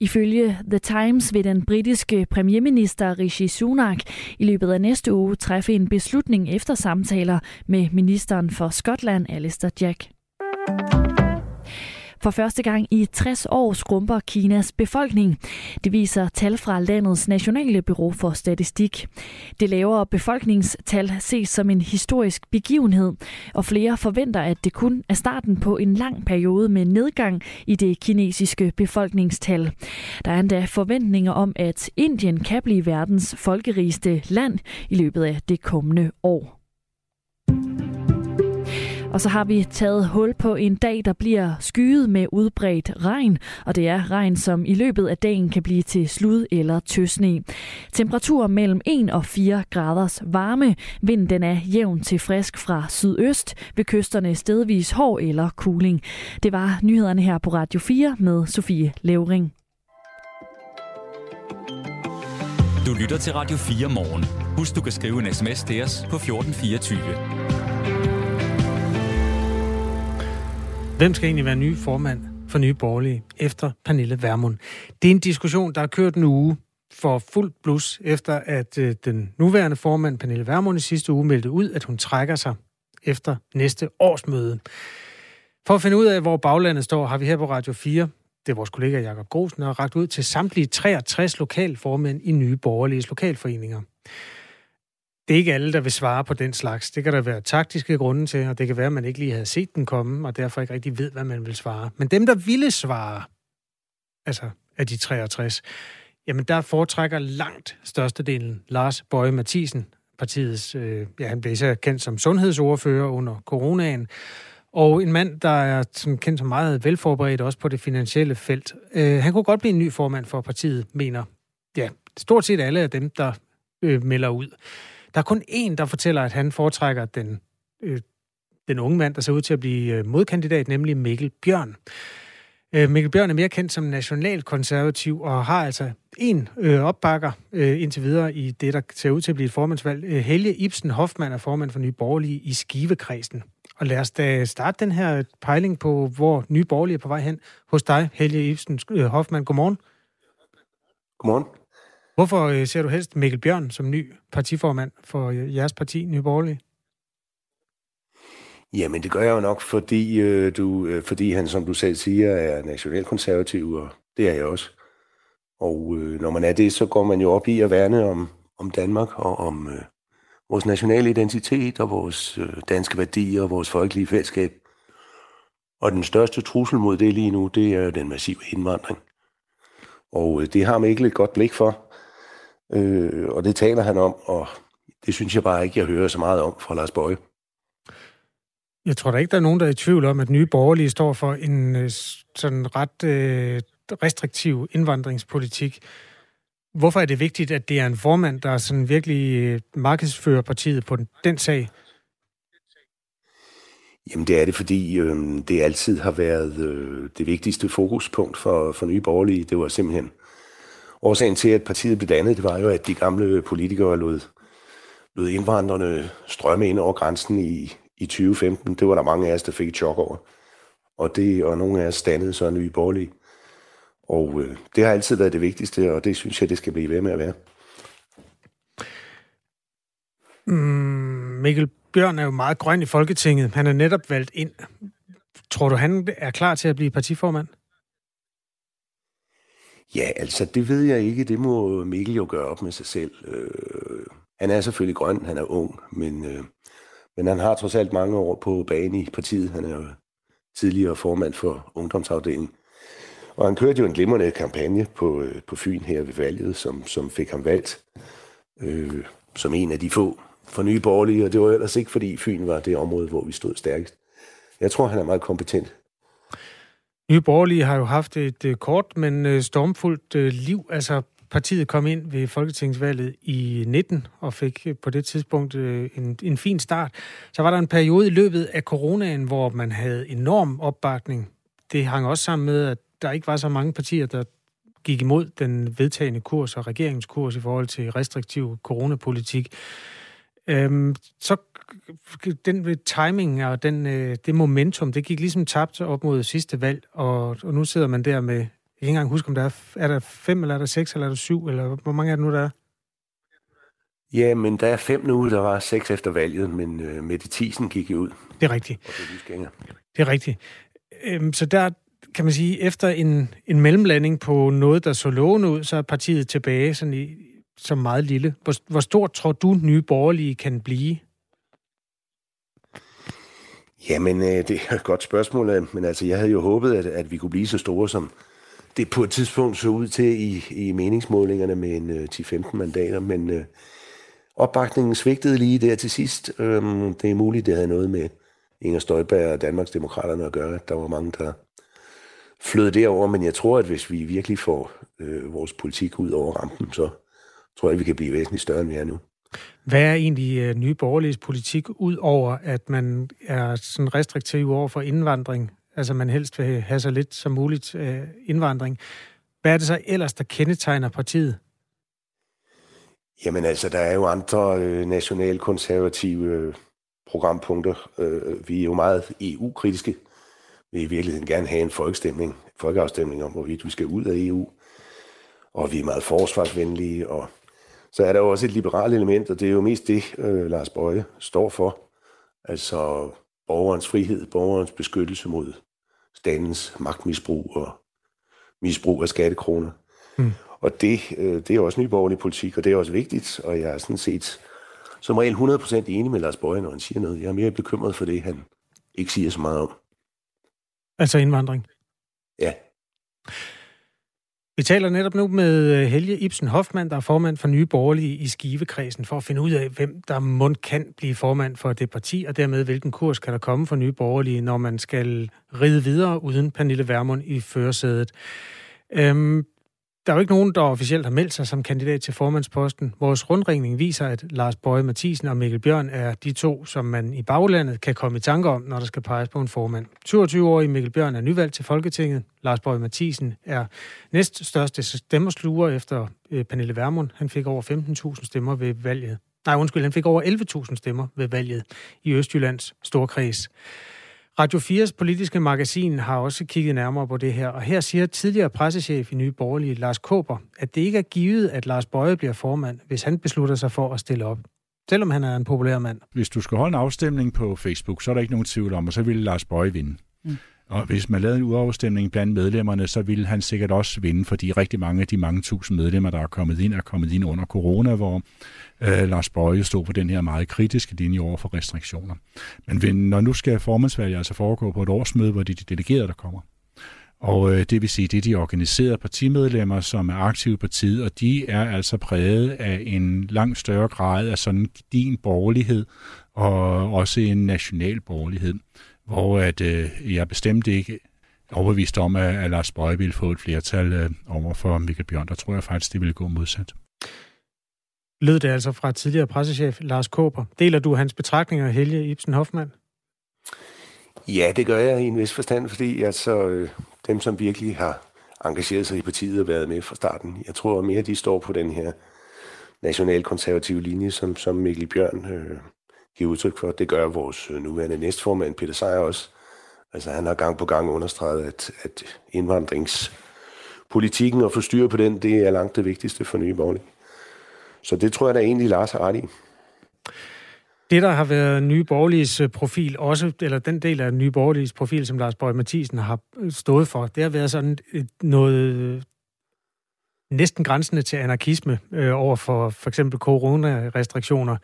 Ifølge The Times vil den britiske premierminister Rishi Sunak i løbet af næste uge træffe en beslutning efter samtaler med ministeren for Skotland, Alistair Jack. For første gang i 60 år skrumper Kinas befolkning. Det viser tal fra landets nationale bureau for statistik. Det lavere befolkningstal ses som en historisk begivenhed, og flere forventer, at det kun er starten på en lang periode med nedgang i det kinesiske befolkningstal. Der er endda forventninger om, at Indien kan blive verdens folkerigeste land i løbet af det kommende år. Og så har vi taget hul på en dag, der bliver skyet med udbredt regn, og det er regn, som i løbet af dagen kan blive til slud eller tøsne. Temperatur mellem 1 og 4 graders varme. Vinden den er jævn til frisk fra sydøst, ved kysterne stedvis hård eller kuling. Det var nyhederne her på Radio 4 med Sofie Levering. Du lytter til Radio 4 morgen. Husk, du kan skrive en sms til os på 1424. Hvem skal egentlig være ny formand for Nye Borgerlige efter Pernille Vermund? Det er en diskussion, der har kørt en uge for fuld blus, efter at øh, den nuværende formand, Pernille Vermund, i sidste uge meldte ud, at hun trækker sig efter næste årsmøde. For at finde ud af, hvor baglandet står, har vi her på Radio 4, det er vores kollega Jakob Grosen, har ragt ud til samtlige 63 lokalformænd i Nye Borgerliges lokalforeninger det er ikke alle, der vil svare på den slags. Det kan der være taktiske grunde til, og det kan være, at man ikke lige havde set den komme, og derfor ikke rigtig ved, hvad man vil svare. Men dem, der ville svare, altså af de 63, jamen der foretrækker langt størstedelen Lars Bøje Mathisen, partiets, øh, ja, han blev især kendt som sundhedsordfører under coronaen, og en mand, der er som kendt som meget velforberedt også på det finansielle felt. Øh, han kunne godt blive en ny formand for partiet, mener ja, stort set alle af dem, der øh, melder ud. Der er kun én, der fortæller, at han foretrækker den, øh, den unge mand, der ser ud til at blive øh, modkandidat, nemlig Mikkel Bjørn. Øh, Mikkel Bjørn er mere kendt som nationalkonservativ og har altså en øh, opbakker øh, indtil videre i det, der ser ud til at blive et formandsvalg. Øh, Helge Ibsen Hoffmann er formand for Nye Borgerlige i Skivekredsen. Og lad os da starte den her pejling på, hvor Nye Borgerlige er på vej hen. Hos dig, Helge Ibsen øh, Hoffmann. Godmorgen. Godmorgen. Hvorfor øh, ser du helst Mikkel Bjørn som ny partiformand for øh, jeres parti, Nye Borgerlige? Jamen, det gør jeg jo nok, fordi, øh, du, øh, fordi han, som du selv siger, er nationalkonservativ, og det er jeg også. Og øh, når man er det, så går man jo op i at værne om, om Danmark og om øh, vores nationale identitet og vores øh, danske værdier og vores folkelige fællesskab. Og den største trussel mod det lige nu, det er den massive indvandring. Og øh, det har Mikkel et godt blik for, øh, og det taler han om, og det synes jeg bare ikke, jeg hører så meget om fra Lars Bøje. Jeg tror da ikke, der er nogen, der er i tvivl om, at nye borgerlige står for en øh, sådan ret øh, restriktiv indvandringspolitik. Hvorfor er det vigtigt, at det er en formand, der sådan virkelig øh, markedsfører partiet på den, den sag? Jamen det er det, fordi øh, det altid har været øh, det vigtigste fokuspunkt for, for nye borgerlige. Det var simpelthen årsagen til, at partiet blev dannet. Det var jo, at de gamle politikere lod, lod indvandrerne strømme ind over grænsen i, i 2015. Det var der mange af os, der fik et chok over. Og, det, og nogle af os standede så nye borgerlige. Og øh, det har altid været det vigtigste, og det synes jeg, det skal blive ved med at være. Mm, Mikkel Bjørn er jo meget grøn i Folketinget. Han er netop valgt ind. Tror du, han er klar til at blive partiformand? Ja, altså det ved jeg ikke. Det må Mikkel jo gøre op med sig selv. Øh, han er selvfølgelig grøn, han er ung, men, øh, men han har trods alt mange år på banen i partiet. Han er jo tidligere formand for ungdomsafdelingen. Og han kørte jo en glimrende kampagne på, øh, på Fyn her ved valget, som, som fik ham valgt øh, som en af de få for nye borgerlige, og det var ellers ikke, fordi Fyn var det område, hvor vi stod stærkest. Jeg tror, han er meget kompetent. Nye Borgerlige har jo haft et øh, kort, men øh, stormfuldt øh, liv. Altså, partiet kom ind ved Folketingsvalget i 19 og fik på det tidspunkt en, en fin start. Så var der en periode i løbet af coronaen, hvor man havde enorm opbakning. Det hang også sammen med, at der ikke var så mange partier, der gik imod den vedtagende kurs og regeringskurs i forhold til restriktiv coronapolitik. Øhm, så den timing og den, øh, det momentum, det gik ligesom tabt op mod sidste valg, og, og nu sidder man der med, jeg kan ikke engang huske, om der er, er der fem, eller er der seks, eller er der syv, eller hvor mange er det nu, der er? Ja, men der er fem nu, der var seks efter valget, men øh, Mette Thiesen gik jo ud. Det er rigtigt. Det er Det er rigtigt. Øhm, så der, kan man sige, efter en, en mellemlanding på noget, der så lovende ud, så er partiet tilbage sådan i, som meget lille. Hvor, hvor stort tror du, nye borgerlige kan blive? Jamen, øh, det er et godt spørgsmål, øh, men altså, jeg havde jo håbet, at, at vi kunne blive så store, som det på et tidspunkt så ud til i, i meningsmålingerne med en øh, 10-15 mandater, men øh, opbakningen svigtede lige der til sidst. Øhm, det er muligt, det havde noget med Inger Støjberg og Danmarks Demokraterne at gøre. Der var mange, der flød derover, men jeg tror, at hvis vi virkelig får øh, vores politik ud over rampen, så tror jeg, vi kan blive væsentligt større, end vi er nu. Hvad er egentlig uh, nye borgerlige politik, ud over at man er sådan restriktiv over for indvandring? Altså man helst vil have så lidt som muligt uh, indvandring. Hvad er det så ellers, der kendetegner partiet? Jamen altså, der er jo andre øh, nationalkonservative øh, programpunkter. Øh, vi er jo meget EU-kritiske. Vi vil i virkeligheden gerne have en folkestemning, folkeafstemning om, hvorvidt vi skal ud af EU. Og vi er meget forsvarsvenlige, og så er der jo også et liberalt element, og det er jo mest det, øh, Lars Bøje står for. Altså borgerens frihed, borgerens beskyttelse mod statens magtmisbrug og misbrug af skattekroner. Mm. Og det, øh, det er også nyborgerlig politik, og det er også vigtigt, og jeg er sådan set som regel 100% enig med Lars Bøje, når han siger noget. Jeg er mere bekymret for det, han ikke siger så meget om. Altså indvandring? Ja. Vi taler netop nu med øh, Helge Ibsen Hoffmann, der er formand for Nye Borgerlige i Skivekredsen, for at finde ud af, hvem der mund kan blive formand for det parti, og dermed hvilken kurs kan der komme for Nye Borgerlige, når man skal ride videre uden Pernille Vermund i førersædet. Øhm, der er jo ikke nogen, der officielt har meldt sig som kandidat til formandsposten. Vores rundringning viser, at Lars Bøje Mathisen og Mikkel Bjørn er de to, som man i baglandet kan komme i tanke om, når der skal peges på en formand. 22-årig Mikkel Bjørn er nyvalgt til Folketinget. Lars Bøje Mathisen er næst største stemmersluger efter øh, Pernille Vermund. Han fik over 15.000 stemmer ved valget. Nej, undskyld, han fik over 11.000 stemmer ved valget i Østjyllands Storkreds. Radio 4's politiske magasin har også kigget nærmere på det her, og her siger tidligere pressechef i Nye Borgerlige, Lars Kåber, at det ikke er givet, at Lars Bøje bliver formand, hvis han beslutter sig for at stille op. Selvom han er en populær mand. Hvis du skal holde en afstemning på Facebook, så er der ikke nogen tvivl om, og så ville Lars Bøje vinde. Mm. Og hvis man lavede en udafstemning blandt medlemmerne, så ville han sikkert også vinde, fordi rigtig mange af de mange tusind medlemmer, der er kommet ind, er kommet ind under corona, hvor øh, Lars Bøje stod på den her meget kritiske linje over for restriktioner. Men når nu skal formandsvalget altså foregå på et årsmøde, hvor det er de delegerede, der kommer, og øh, det vil sige, det er de organiserede partimedlemmer, som er aktive i partiet, og de er altså præget af en langt større grad af sådan din borgerlighed, og også en national borgerlighed hvor at, øh, jeg bestemt ikke overbevist om, at, at Lars Bøje ville få et flertal øh, over for Mikkel Bjørn. Der tror jeg faktisk, det ville gå modsat. Lød det altså fra tidligere pressechef Lars Kåber. Deler du hans betragtninger, Helge Ibsen Hoffmann? Ja, det gør jeg i en vis forstand, fordi altså, øh, dem, som virkelig har engageret sig i partiet og været med fra starten, jeg tror mere, de står på den her nationalkonservative linje, som, som Mikkel Bjørn øh, give udtryk for. Det gør vores øh, nuværende næstformand, Peter Sejer også. Altså han har gang på gang understreget, at, at indvandringspolitikken og få styr på den, det er langt det vigtigste for Nye Borgerlige. Så det tror jeg da egentlig, Lars har ret i. Det, der har været Nye Borgerliges øh, profil, også, eller den del af Nye Borgerliges profil, som Lars Borg Mathisen har øh, stået for, det har været sådan noget næsten grænsende til anarkisme øh, over for for eksempel coronarestriktioner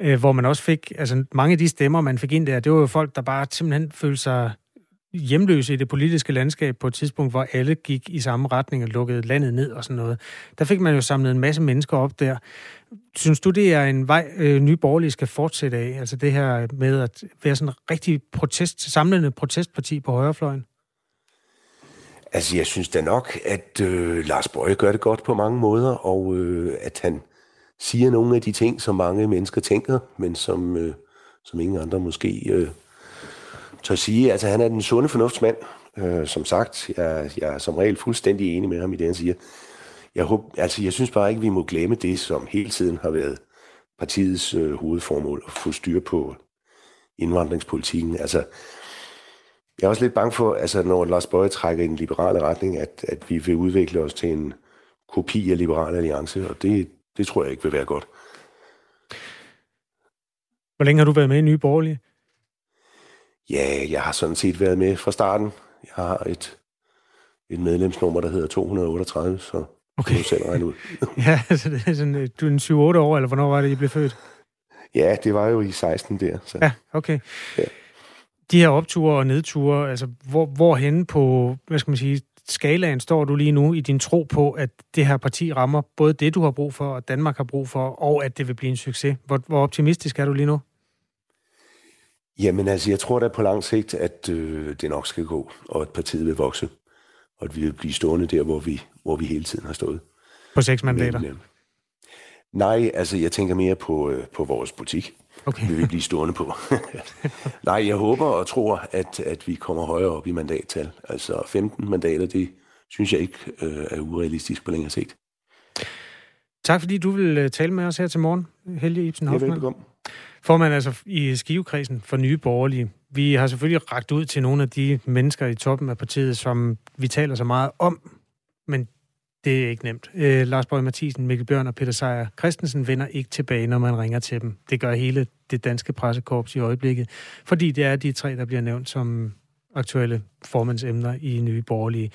øh, hvor man også fik, altså mange af de stemmer, man fik ind der, det var jo folk, der bare simpelthen følte sig hjemløse i det politiske landskab på et tidspunkt, hvor alle gik i samme retning og lukkede landet ned og sådan noget. Der fik man jo samlet en masse mennesker op der. Synes du, det er en vej, øh, nye borgerlige skal fortsætte af? Altså det her med at være sådan en rigtig protest, samlende protestparti på højrefløjen? Altså, jeg synes da nok, at øh, Lars Bøje gør det godt på mange måder, og øh, at han siger nogle af de ting, som mange mennesker tænker, men som, øh, som ingen andre måske øh, tør sige. Altså, han er den sunde fornuftsmand. Øh, som sagt, jeg, jeg er som regel fuldstændig enig med ham i det, han siger. Jeg, håber, altså, jeg synes bare ikke, vi må glemme det, som hele tiden har været partiets øh, hovedformål, at få styr på indvandringspolitikken. Altså, jeg er også lidt bange for, altså, når Lars Bøje trækker i den liberale retning, at, at vi vil udvikle os til en kopi af Liberal Alliance, og det, det tror jeg ikke vil være godt. Hvor længe har du været med i Nye Borgerlige? Ja, jeg har sådan set været med fra starten. Jeg har et, et medlemsnummer, der hedder 238, så okay. kan du selv regne ud. <laughs> ja, altså det er sådan, du er en 7-8 år, eller hvornår var det, I blev født? Ja, det var jo i 16 der. Så. Ja, okay. Ja. De her opture og nedture, altså hvor, hvorhen på, hvad skal man sige, skalaen står du lige nu i din tro på, at det her parti rammer både det, du har brug for, og Danmark har brug for, og at det vil blive en succes? Hvor, hvor optimistisk er du lige nu? Jamen altså, jeg tror da på lang sigt, at øh, det nok skal gå, og at partiet vil vokse, og at vi vil blive stående der, hvor vi, hvor vi hele tiden har stået. På seks mandater? Men, øh, nej, altså jeg tænker mere på, øh, på vores butik. Okay. Vi vil blive stående på. <laughs> Nej, jeg håber og tror, at, at vi kommer højere op i mandattal. Altså 15 mandater, det synes jeg ikke øh, er urealistisk på længere sigt. Tak fordi du vil øh, tale med os her til morgen, Helge Ibsen Hoffmann. Ja, velkommen. Formand altså i skivekredsen for Nye Borgerlige. Vi har selvfølgelig ragt ud til nogle af de mennesker i toppen af partiet, som vi taler så meget om, men det er ikke nemt. Øh, Lars Borg Mathisen, Mikkel Bjørn og Peter Sejer Christensen vender ikke tilbage, når man ringer til dem. Det gør hele det danske pressekorps i øjeblikket, fordi det er de tre, der bliver nævnt som aktuelle formandsemner i Nye Borgerlige.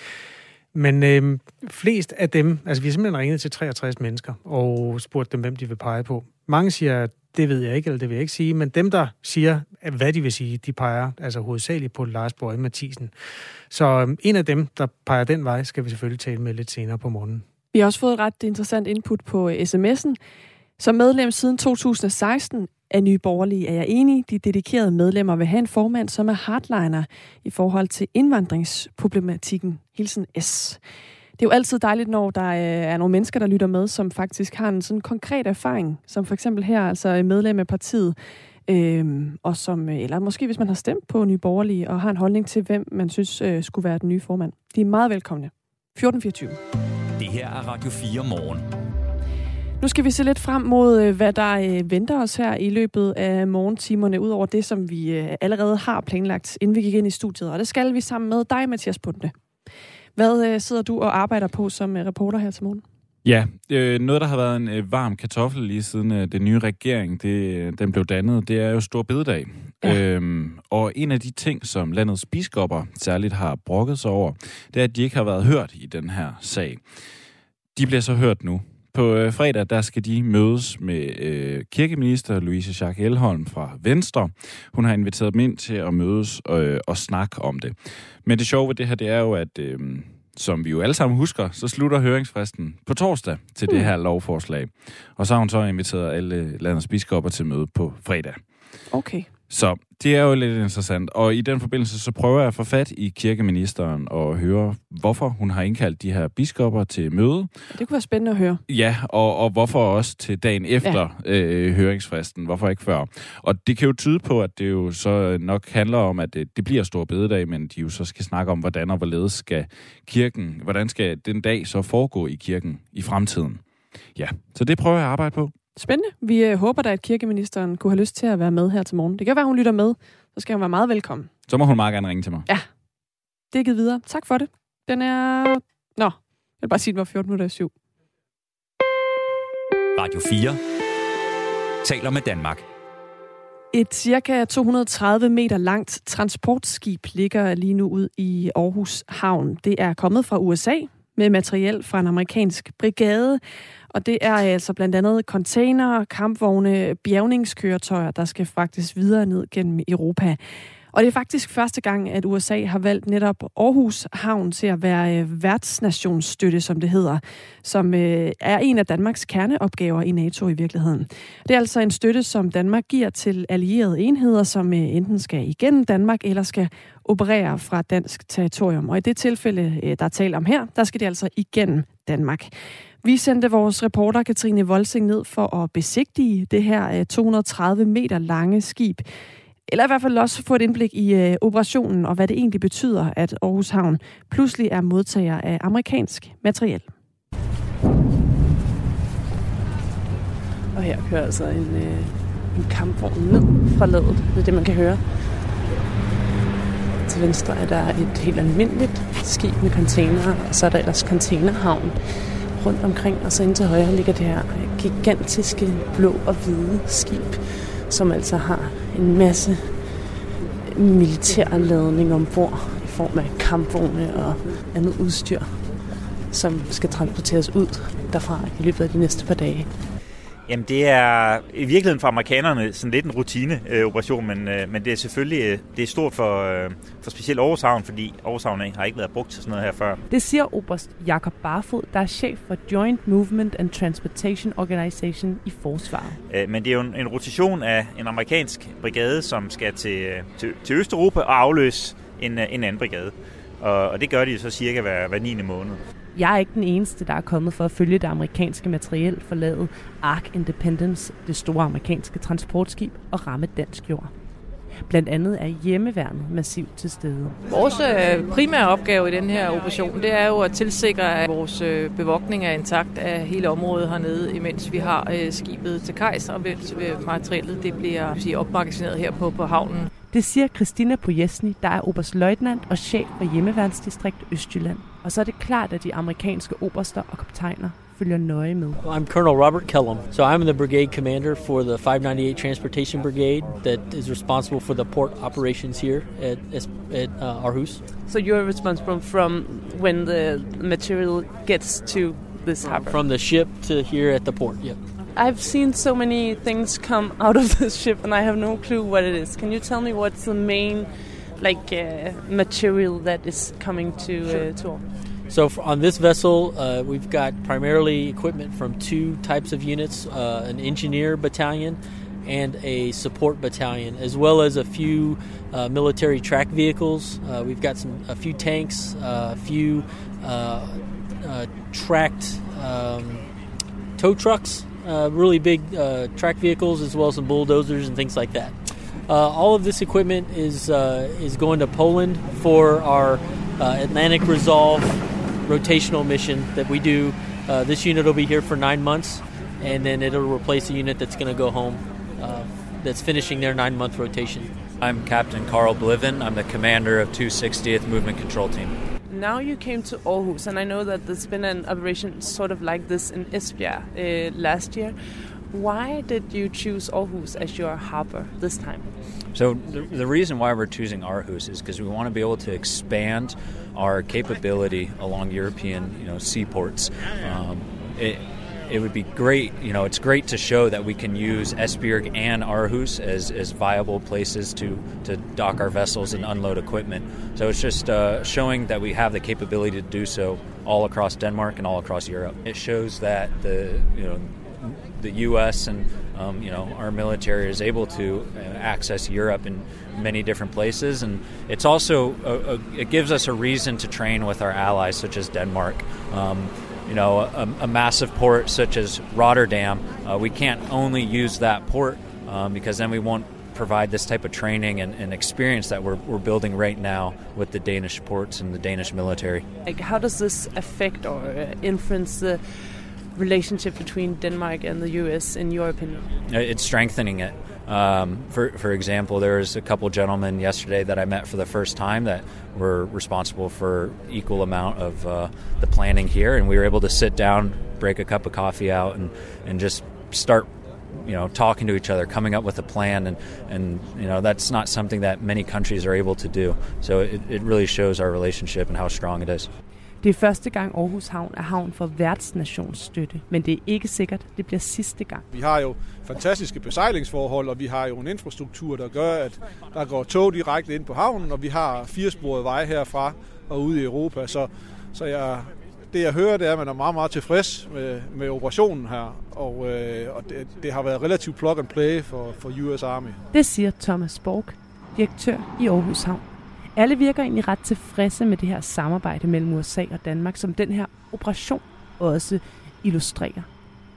Men øh, flest af dem, altså vi har simpelthen ringet til 63 mennesker og spurgt dem, hvem de vil pege på. Mange siger, at det ved jeg ikke, eller det vil jeg ikke sige, men dem, der siger, hvad de vil sige, de peger altså hovedsageligt på Lars Borg Mathisen. Så øhm, en af dem, der peger den vej, skal vi selvfølgelig tale med lidt senere på morgenen. Vi har også fået ret interessant input på øh, sms'en. Som medlem siden 2016 af Nye Borgerlige er jeg enig. De dedikerede medlemmer vil have en formand, som er hardliner i forhold til indvandringsproblematikken. Hilsen S. Det er jo altid dejligt, når der øh, er nogle mennesker, der lytter med, som faktisk har en sådan konkret erfaring, som for eksempel her, altså medlem af partiet, Øhm, og som, øh, eller måske hvis man har stemt på Nye Borgerlige og har en holdning til, hvem man synes øh, skulle være den nye formand. De er meget velkomne. 1424. Det her er Radio 4 morgen. Nu skal vi se lidt frem mod, øh, hvad der venter os her i løbet af morgentimerne, ud over det, som vi allerede har planlagt, inden vi gik ind i studiet. Og det skal vi sammen med dig, Mathias Bunde. Hvad sidder du og arbejder på som reporter her til morgen? Ja, øh, noget, der har været en øh, varm kartoffel lige siden øh, den nye regering, det, den blev dannet, det er jo Stor Bededag. Ja. Øhm, og en af de ting, som landets biskopper særligt har brokket sig over, det er, at de ikke har været hørt i den her sag. De bliver så hørt nu. På øh, fredag, der skal de mødes med øh, kirkeminister Louise Jacques Elholm fra Venstre. Hun har inviteret dem ind til at mødes øh, og snakke om det. Men det sjove ved det her, det er jo, at øh, som vi jo alle sammen husker, så slutter høringsfristen på torsdag til det hmm. her lovforslag. Og så har hun så inviteret alle landets biskopper til møde på fredag. Okay. Så det er jo lidt interessant. Og i den forbindelse, så prøver jeg at få fat i kirkeministeren og høre, hvorfor hun har indkaldt de her biskopper til møde. Det kunne være spændende at høre. Ja, og, og hvorfor også til dagen efter ja. øh, høringsfristen. Hvorfor ikke før? Og det kan jo tyde på, at det jo så nok handler om, at det, det bliver stor bededag, men de jo så skal snakke om, hvordan og hvorledes skal kirken, hvordan skal den dag så foregå i kirken i fremtiden. Ja, så det prøver jeg at arbejde på. Spændende. Vi øh, håber da, at kirkeministeren kunne have lyst til at være med her til morgen. Det kan være, hun lytter med. Så skal hun være meget velkommen. Så må hun meget gerne ringe til mig. Ja. Det er givet videre. Tak for det. Den er... Nå, jeg vil bare sige, at den var 14 minutter i syv. Radio 4 taler med Danmark. Et cirka 230 meter langt transportskib ligger lige nu ud i Aarhus Havn. Det er kommet fra USA med materiel fra en amerikansk brigade, og det er altså blandt andet container, kampvogne, bjergningskøretøjer, der skal fragtes videre ned gennem Europa. Og det er faktisk første gang, at USA har valgt netop Aarhus Havn til at være øh, værtsnationsstøtte, som det hedder, som øh, er en af Danmarks kerneopgaver i NATO i virkeligheden. Det er altså en støtte, som Danmark giver til allierede enheder, som øh, enten skal igennem Danmark eller skal operere fra dansk territorium. Og i det tilfælde, øh, der er tale om her, der skal det altså igennem Danmark. Vi sendte vores reporter Katrine Volsing ned for at besigtige det her øh, 230 meter lange skib. Eller i hvert fald også få et indblik i øh, operationen og hvad det egentlig betyder, at Aarhus Havn pludselig er modtager af amerikansk materiel. Og her kører altså en, øh, en kampvogn ned fra ladet. Det er det, man kan høre. Til venstre er der et helt almindeligt skib med container, og så er der ellers containerhavn rundt omkring, og så ind til højre ligger det her gigantiske blå og hvide skib, som altså har en masse militærladning ombord i form af kampvogne og andet udstyr, som skal transporteres ud derfra i løbet af de næste par dage. Jamen det er i virkeligheden for amerikanerne sådan lidt en rutineoperation, øh, men, øh, men det er selvfølgelig øh, det er stort for, øh, for specielt Aarhus Havn, fordi Aarhus Havn har ikke været brugt til sådan noget her før. Det siger Oberst Jakob Barfod, der er chef for Joint Movement and Transportation Organization i Forsvaret. Øh, men det er jo en, en rotation af en amerikansk brigade, som skal til, øh, til, til Østeuropa og afløse en, øh, en anden brigade. Og, og det gør de så cirka hver, hver 9. måned. Jeg er ikke den eneste, der er kommet for at følge det amerikanske materiel forladet Ark Independence, det store amerikanske transportskib, og ramme dansk jord. Blandt andet er hjemmeværnet massivt til stede. Vores øh, primære opgave i den her operation, det er jo at tilsikre, at vores øh, bevogtning er intakt af hele området hernede, imens vi har øh, skibet til kajs, og mens materiellet det bliver sige, opmagasineret her på, på havnen. Det siger Christina Pojesny, der er oberstløjtnant og chef for hjemmeværnsdistrikt Østjylland. Og så er det klart, at de amerikanske oberster og kaptajner følger nøje med. I'm Colonel Robert Kellum. So I'm the brigade commander for the 598 Transportation Brigade that is responsible for the port operations here at, at uh, Aarhus. So you're responsible from when the material gets to this harbor? From the ship to here at the port, yep. I've seen so many things come <laughs> out of this ship, and I have no clue what it is. Can you tell me what's the main, like, uh, material that is coming to Sure. uh, to all? So for, on this vessel, uh, we've got primarily equipment from two types of units: uh, an engineer battalion and a support battalion, as well as a few uh, military track vehicles. Uh, we've got some a few tanks, uh, a few uh, uh, tracked um, tow trucks, uh, really big uh, track vehicles, as well as some bulldozers and things like that. Uh, all of this equipment is uh, is going to Poland for our uh, Atlantic Resolve rotational mission that we do. Uh, this unit will be here for nine months, and then it'll replace a unit that's going to go home. Uh, that's finishing their nine month rotation. I'm Captain Carl Bliven. I'm the commander of 260th Movement Control Team. Now you came to Aarhus, and I know that there's been an operation sort of like this in Esbjerg uh, last year. Why did you choose Aarhus as your harbor this time? So the, the reason why we're choosing Aarhus is because we want to be able to expand our capability along European, you know, seaports. Um, it, it would be great, you know, it's great to show that we can use Esbjerg and Aarhus as, as viable places to, to dock our vessels and unload equipment. So it's just uh, showing that we have the capability to do so all across Denmark and all across Europe. It shows that the, you know, the U.S. and um, you know our military is able to uh, access Europe in many different places, and it's also a, a, it gives us a reason to train with our allies, such as Denmark. Um, you know, a, a, massive port such as Rotterdam, uh, we can't only use that port um, because then we won't provide this type of training and, and experience that we're, we're building right now with the Danish ports and the Danish military. Like, how does this affect or uh, influence the relationship between Denmark and the U.S. in your opinion? It's strengthening it. Um, for for example, there was a couple gentlemen yesterday that I met for the first time that were responsible for equal amount of uh, the planning here, and we were able to sit down, break a cup of coffee out, and and just start. You know, talking to each other, coming up with a plan, and, and you know that's not something that many countries are able to do. So it, it really shows our relationship and how strong it is. Det er første gang Aarhus Havn er havn for værtsnationsstøtte, men det er ikke sikkert, det bliver sidste gang. Vi har jo fantastiske besejlingsforhold, og vi har jo en infrastruktur, der gør, at der går tog direkte ind på havnen, og vi har firesporede veje herfra og ude i Europa. Så, så jeg, det jeg hører, det er, at man er meget, meget tilfreds med, med operationen her, og, øh, og det, det har været relativt plug and play for, for US Army. Det siger Thomas Borg, direktør i Aarhus Havn. Alle virker egentlig ret tilfredse med det her samarbejde mellem USA og Danmark, som den her operation også illustrerer.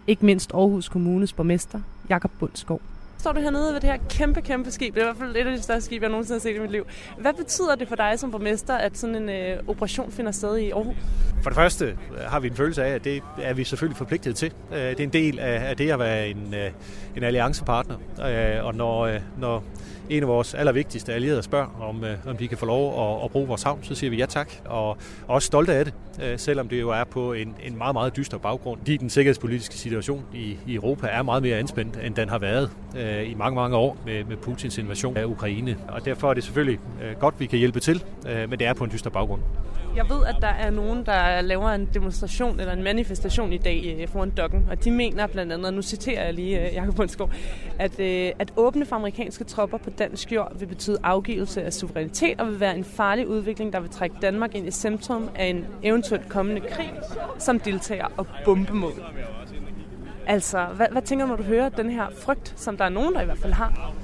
Ikke mindst Aarhus Kommunes borgmester, Jakob Bundskov. Står du hernede ved det her kæmpe, kæmpe skib? Det er i hvert fald et af de største skibe, jeg nogensinde har set i mit liv. Hvad betyder det for dig som borgmester, at sådan en øh, operation finder sted i Aarhus? For det første øh, har vi en følelse af, at det er vi selvfølgelig forpligtet til. Øh, Det er en del af det at være en, øh, en alliancepartner. Og når, når en af vores allervigtigste allierede spørger, om, øh, om de kan få lov at, at bruge vores havn, så siger vi ja tak, og også stolte af det, øh, selvom det jo er på en, en meget, meget dyster baggrund. Fordi den sikkerhedspolitiske situation i, i Europa er meget mere anspændt, end den har været øh, i mange, mange år med, med Putins invasion af Ukraine. Og derfor er det selvfølgelig godt, vi kan hjælpe til, men det er på en dyster baggrund. Jeg ved, at der er nogen, der laver en demonstration eller en manifestation i dag foran dokken, og de mener blandt andet, og nu citerer jeg lige Jakob Bundsgaard, at, at åbne for amerikanske tropper på dansk jord vil betyde afgivelse af suverænitet og vil være en farlig udvikling, der vil trække Danmark ind i centrum af en eventuelt kommende krig som deltager og bombemål. Altså, hvad, hvad tænker du, når du hører den her frygt, som der er nogen, der i hvert fald har?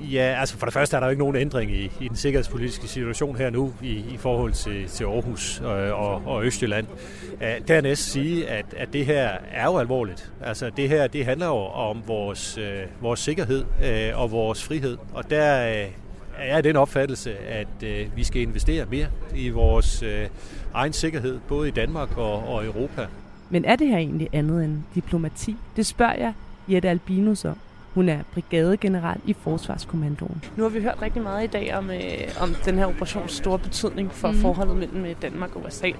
Ja, altså for det første er der jo ikke nogen ændring i, i den sikkerhedspolitiske situation her nu i, i forhold til, til Aarhus øh, og, og Østjylland. Uh, dernæst sige, at, at det her er jo alvorligt. Altså det her, det handler jo om vores, øh, vores sikkerhed øh, og vores frihed. Og der øh, er jeg den opfattelse, at øh, vi skal investere mere i vores øh, egen sikkerhed, både i Danmark og, og Europa. Men er det her egentlig andet end diplomati? Det spørger jeg Jette Albinus om. Hun er brigadegeneral i Forsvarskommandoen. Nu har vi hørt rigtig meget i dag om, øh, om den her operations store betydning for mm. forholdet mellem øh, Danmark og USA.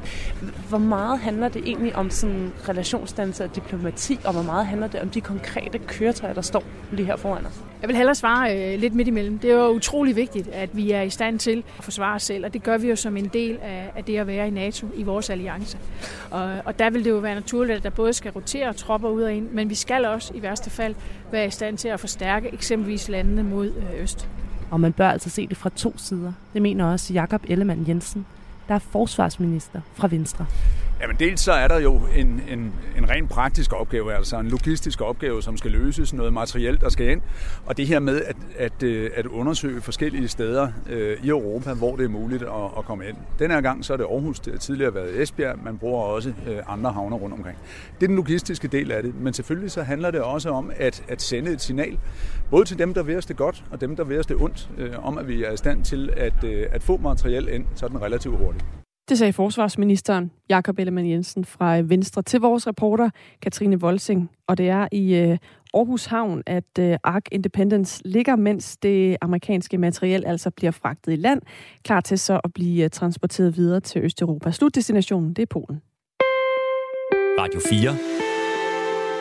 Hvor meget handler det egentlig om sådan relationsdannelse og diplomati, og hvor meget handler det om de konkrete køretøjer, der står lige her foran os? Jeg vil hellere svare øh, lidt midt imellem. Det er jo utrolig vigtigt, at vi er i stand til at forsvare os selv, og det gør vi jo som en del af, af det at være i NATO, i vores alliance. Og, og der vil det jo være naturligt, at der både skal rotere tropper ud og ind, men vi skal også i værste fald være i stand til at forstærke eksempelvis landene mod øh, øst. Og man bør altså se det fra to sider. Det mener også Jakob Ellemann Jensen, der er forsvarsminister fra Venstre. Jamen dels så er der jo en, en, en ren praktisk opgave, altså en logistisk opgave, som skal løses, noget materiel, der skal ind. Og det her med at, at, øh, at undersøge forskellige steder øh, i Europa, hvor det er muligt at, at komme ind. Den her gang så er det Aarhus, det har tidligere været Esbjerg, man bruger også øh, andre havner rundt omkring. Det er den logistiske del af det, men selvfølgelig så handler det også om at, at sende et signal, både til dem, der vil os det godt, og dem, der vil os det ondt, øh, om at vi er i stand til at, øh, at få materiel ind sådan relativt hurtigt. Det sagde forsvarsministeren Jakob Ellemann Jensen fra Venstre til vores reporter Katrine Volsing. Og det er i øh, Aarhus Havn, at øh, Ark Independence ligger, mens det amerikanske materiel altså bliver fragtet i land, klar til så at blive øh, transporteret videre til Østeuropa. Slutdestinationen, det er Polen. Radio 4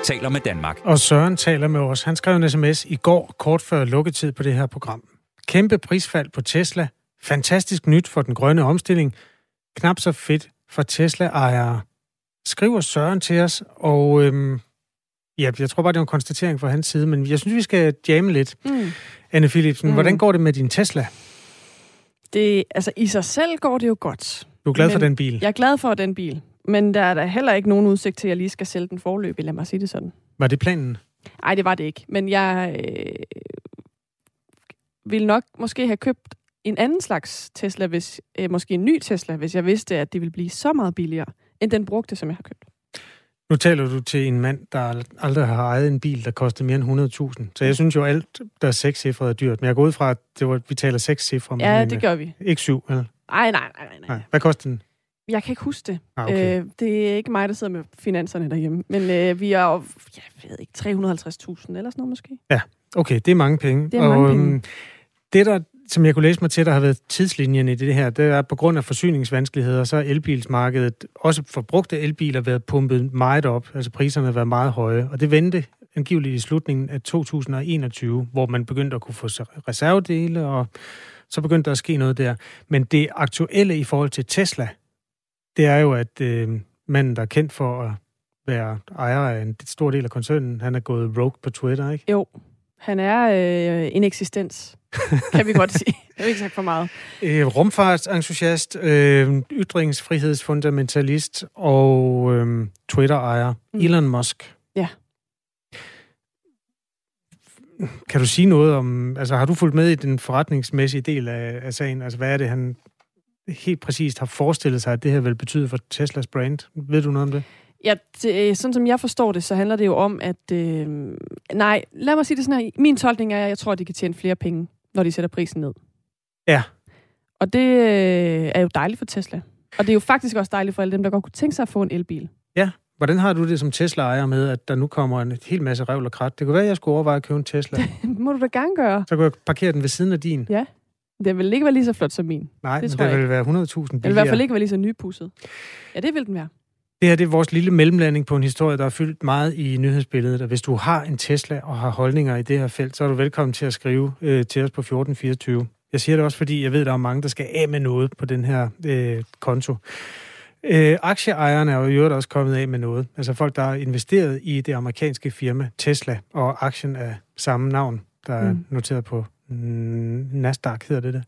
taler med Danmark. Og Søren taler med os. Han skrev en sms i går, kort før lukketid på det her program. Kæmpe prisfald på Tesla. Fantastisk nyt for den grønne omstilling – knap så fedt for Tesla-ejere. Skriver Søren til os, og øhm, ja, jeg tror bare, det er en konstatering fra hans side, men jeg synes, vi skal jamme lidt. Mm. Anne Philipsen, mm. hvordan går det med din Tesla? Det, altså, i sig selv går det jo godt. Du er glad for den bil? Jeg er glad for den bil. Men der er der heller ikke nogen udsigt til, at jeg lige skal sælge den forløb, lad mig sige det sådan. Var det planen? Nej, det var det ikke. Men jeg øh, ville nok måske have købt en anden slags Tesla, hvis, øh, måske en ny Tesla, hvis jeg vidste, at det ville blive så meget billigere, end den brugte, som jeg har købt. Nu taler du til en mand, der aldrig har ejet en bil, der koster mere end 100.000. Så jeg synes jo, alt, der er seks cifre, er dyrt. Men jeg går ud fra, at det var, vi taler seks cifre. Ja, det gør vi. Ikke syv, eller? Nej, nej, nej, nej. nej. Hvad koster den? Jeg kan ikke huske det. Ah, okay. øh, det er ikke mig, der sidder med finanserne derhjemme. Men øh, vi er jo, jeg ved ikke, 350.000 eller sådan noget måske. Ja, okay, det er mange penge. Det er mange og, penge. Øhm, det, der som jeg kunne læse mig til, der har været tidslinjen i det her, det er på grund af forsyningsvanskeligheder, så er elbilsmarkedet, også for brugte elbiler, været pumpet meget op. Altså priserne har været meget høje, og det vendte angiveligt i slutningen af 2021, hvor man begyndte at kunne få reservedele, og så begyndte der at ske noget der. Men det aktuelle i forhold til Tesla, det er jo, at øh, manden, der er kendt for at være ejer af en stor del af koncernen, han er gået rogue på Twitter, ikke? Jo, han er øh, en eksistens, kan vi godt sige. Det er ikke sagt for meget. <laughs> Øh, rumfartsentusiast, øh, ytringsfrihedsfundamentalist og øh, Twitter-ejer. Mm. Elon Musk. Ja. Kan du sige noget om... Altså, har du fulgt med i den forretningsmæssige del af, af sagen? Altså, hvad er det, han helt præcist har forestillet sig, at det her vil betyde for Teslas brand? Ved du noget om det? Ja, det, sådan som jeg forstår det, så handler det jo om, at... Øh, nej, lad mig sige det sådan her. Min tolkning er, at jeg tror, at de kan tjene flere penge, når de sætter prisen ned. Ja. Og det øh, er jo dejligt for Tesla. Og det er jo faktisk også dejligt for alle dem, der godt kunne tænke sig at få en elbil. Ja. Hvordan har du det som Tesla-ejer med, at der nu kommer en hel masse revl og krat? Det kunne være, at jeg skulle overveje at købe en Tesla. <laughs> det må du da gerne gøre. Så kunne jeg parkere den ved siden af din. Ja. Det vil ikke være lige så flot som min. Nej, det men det vil være 100.000 billigere. Det vil i hvert fald ikke være lige så nypusset. Ja, det vil den være. Det her det er vores lille mellemlanding på en historie, der er fyldt meget i nyhedsbilledet. Og hvis du har en Tesla og har holdninger i det her felt, så er du velkommen til at skrive øh, til os på 1424. Jeg siger det også, fordi jeg ved, at der er mange, der skal af med noget på den her øh, konto. Øh, aktieejerne er jo i øvrigt også kommet af med noget. Altså folk, der har investeret i det amerikanske firma Tesla, og aktien er samme navn, der er mm. noteret på Nasdaq, hedder det det?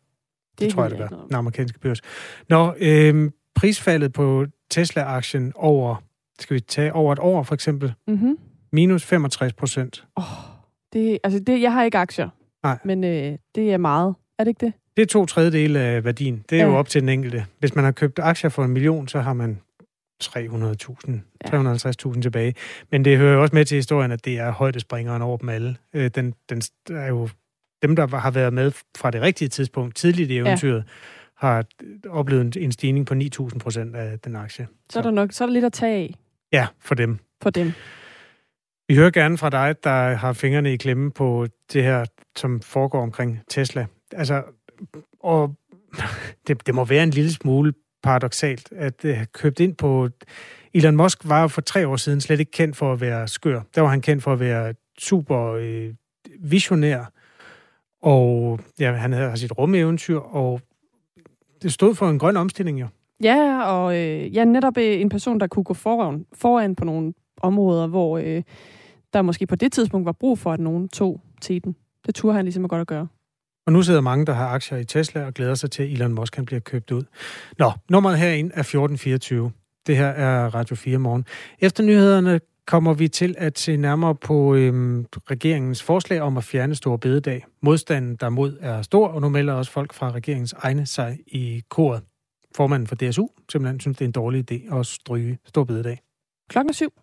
Det, det tror jeg, det er. Den amerikanske børs. Nå, øh, prisfaldet på Tesla-aktien over, skal vi tage over et år for eksempel, mm-hmm. minus 65 procent. Oh, det, altså det, jeg har ikke aktier, Nej. men øh, det er meget. Er det ikke det? Det er to tredjedele af værdien. Det er ja. jo op til den enkelte. Hvis man har købt aktier for en million, så har man 300.000, ja. 350.000 tilbage. Men det hører jo også med til historien, at det er højdespringeren over dem alle. Øh, den, den er jo dem, der har været med fra det rigtige tidspunkt, tidligt i eventyret, ja har oplevet en stigning på 9.000 procent af den aktie. Så, er der nok så er der lidt at tage af. Ja, for dem. For dem. Vi hører gerne fra dig, der har fingrene i klemme på det her, som foregår omkring Tesla. Altså, og <laughs> det, det må være en lille smule paradoxalt, at have købt ind på... Elon Musk var for tre år siden slet ikke kendt for at være skør. Der var han kendt for at være super øh, visionær, og ja, han havde sit rumeventyr, og det stod for en grøn omstilling jo. Ja, og øh, ja, netop øh, en person, der kunne gå foran, foran på nogle områder, hvor øh, der måske på det tidspunkt var brug for, at nogen tog teten. Det turde han ligesom godt at gøre. Og nu sidder mange, der har aktier i Tesla og glæder sig til, at Elon Musk kan blive købt ud. Nå, nummeret herinde er 1424. Det her er Radio 4 morgen. Efter nyhederne kommer vi til at se nærmere på øhm, regeringens forslag om at fjerne store bededag. Modstanden der mod er stor, og nu melder også folk fra regeringens egne sig i koret. Formanden for DSU simpelthen synes, det er en dårlig idé at stryge store bededag. Klokken er syv.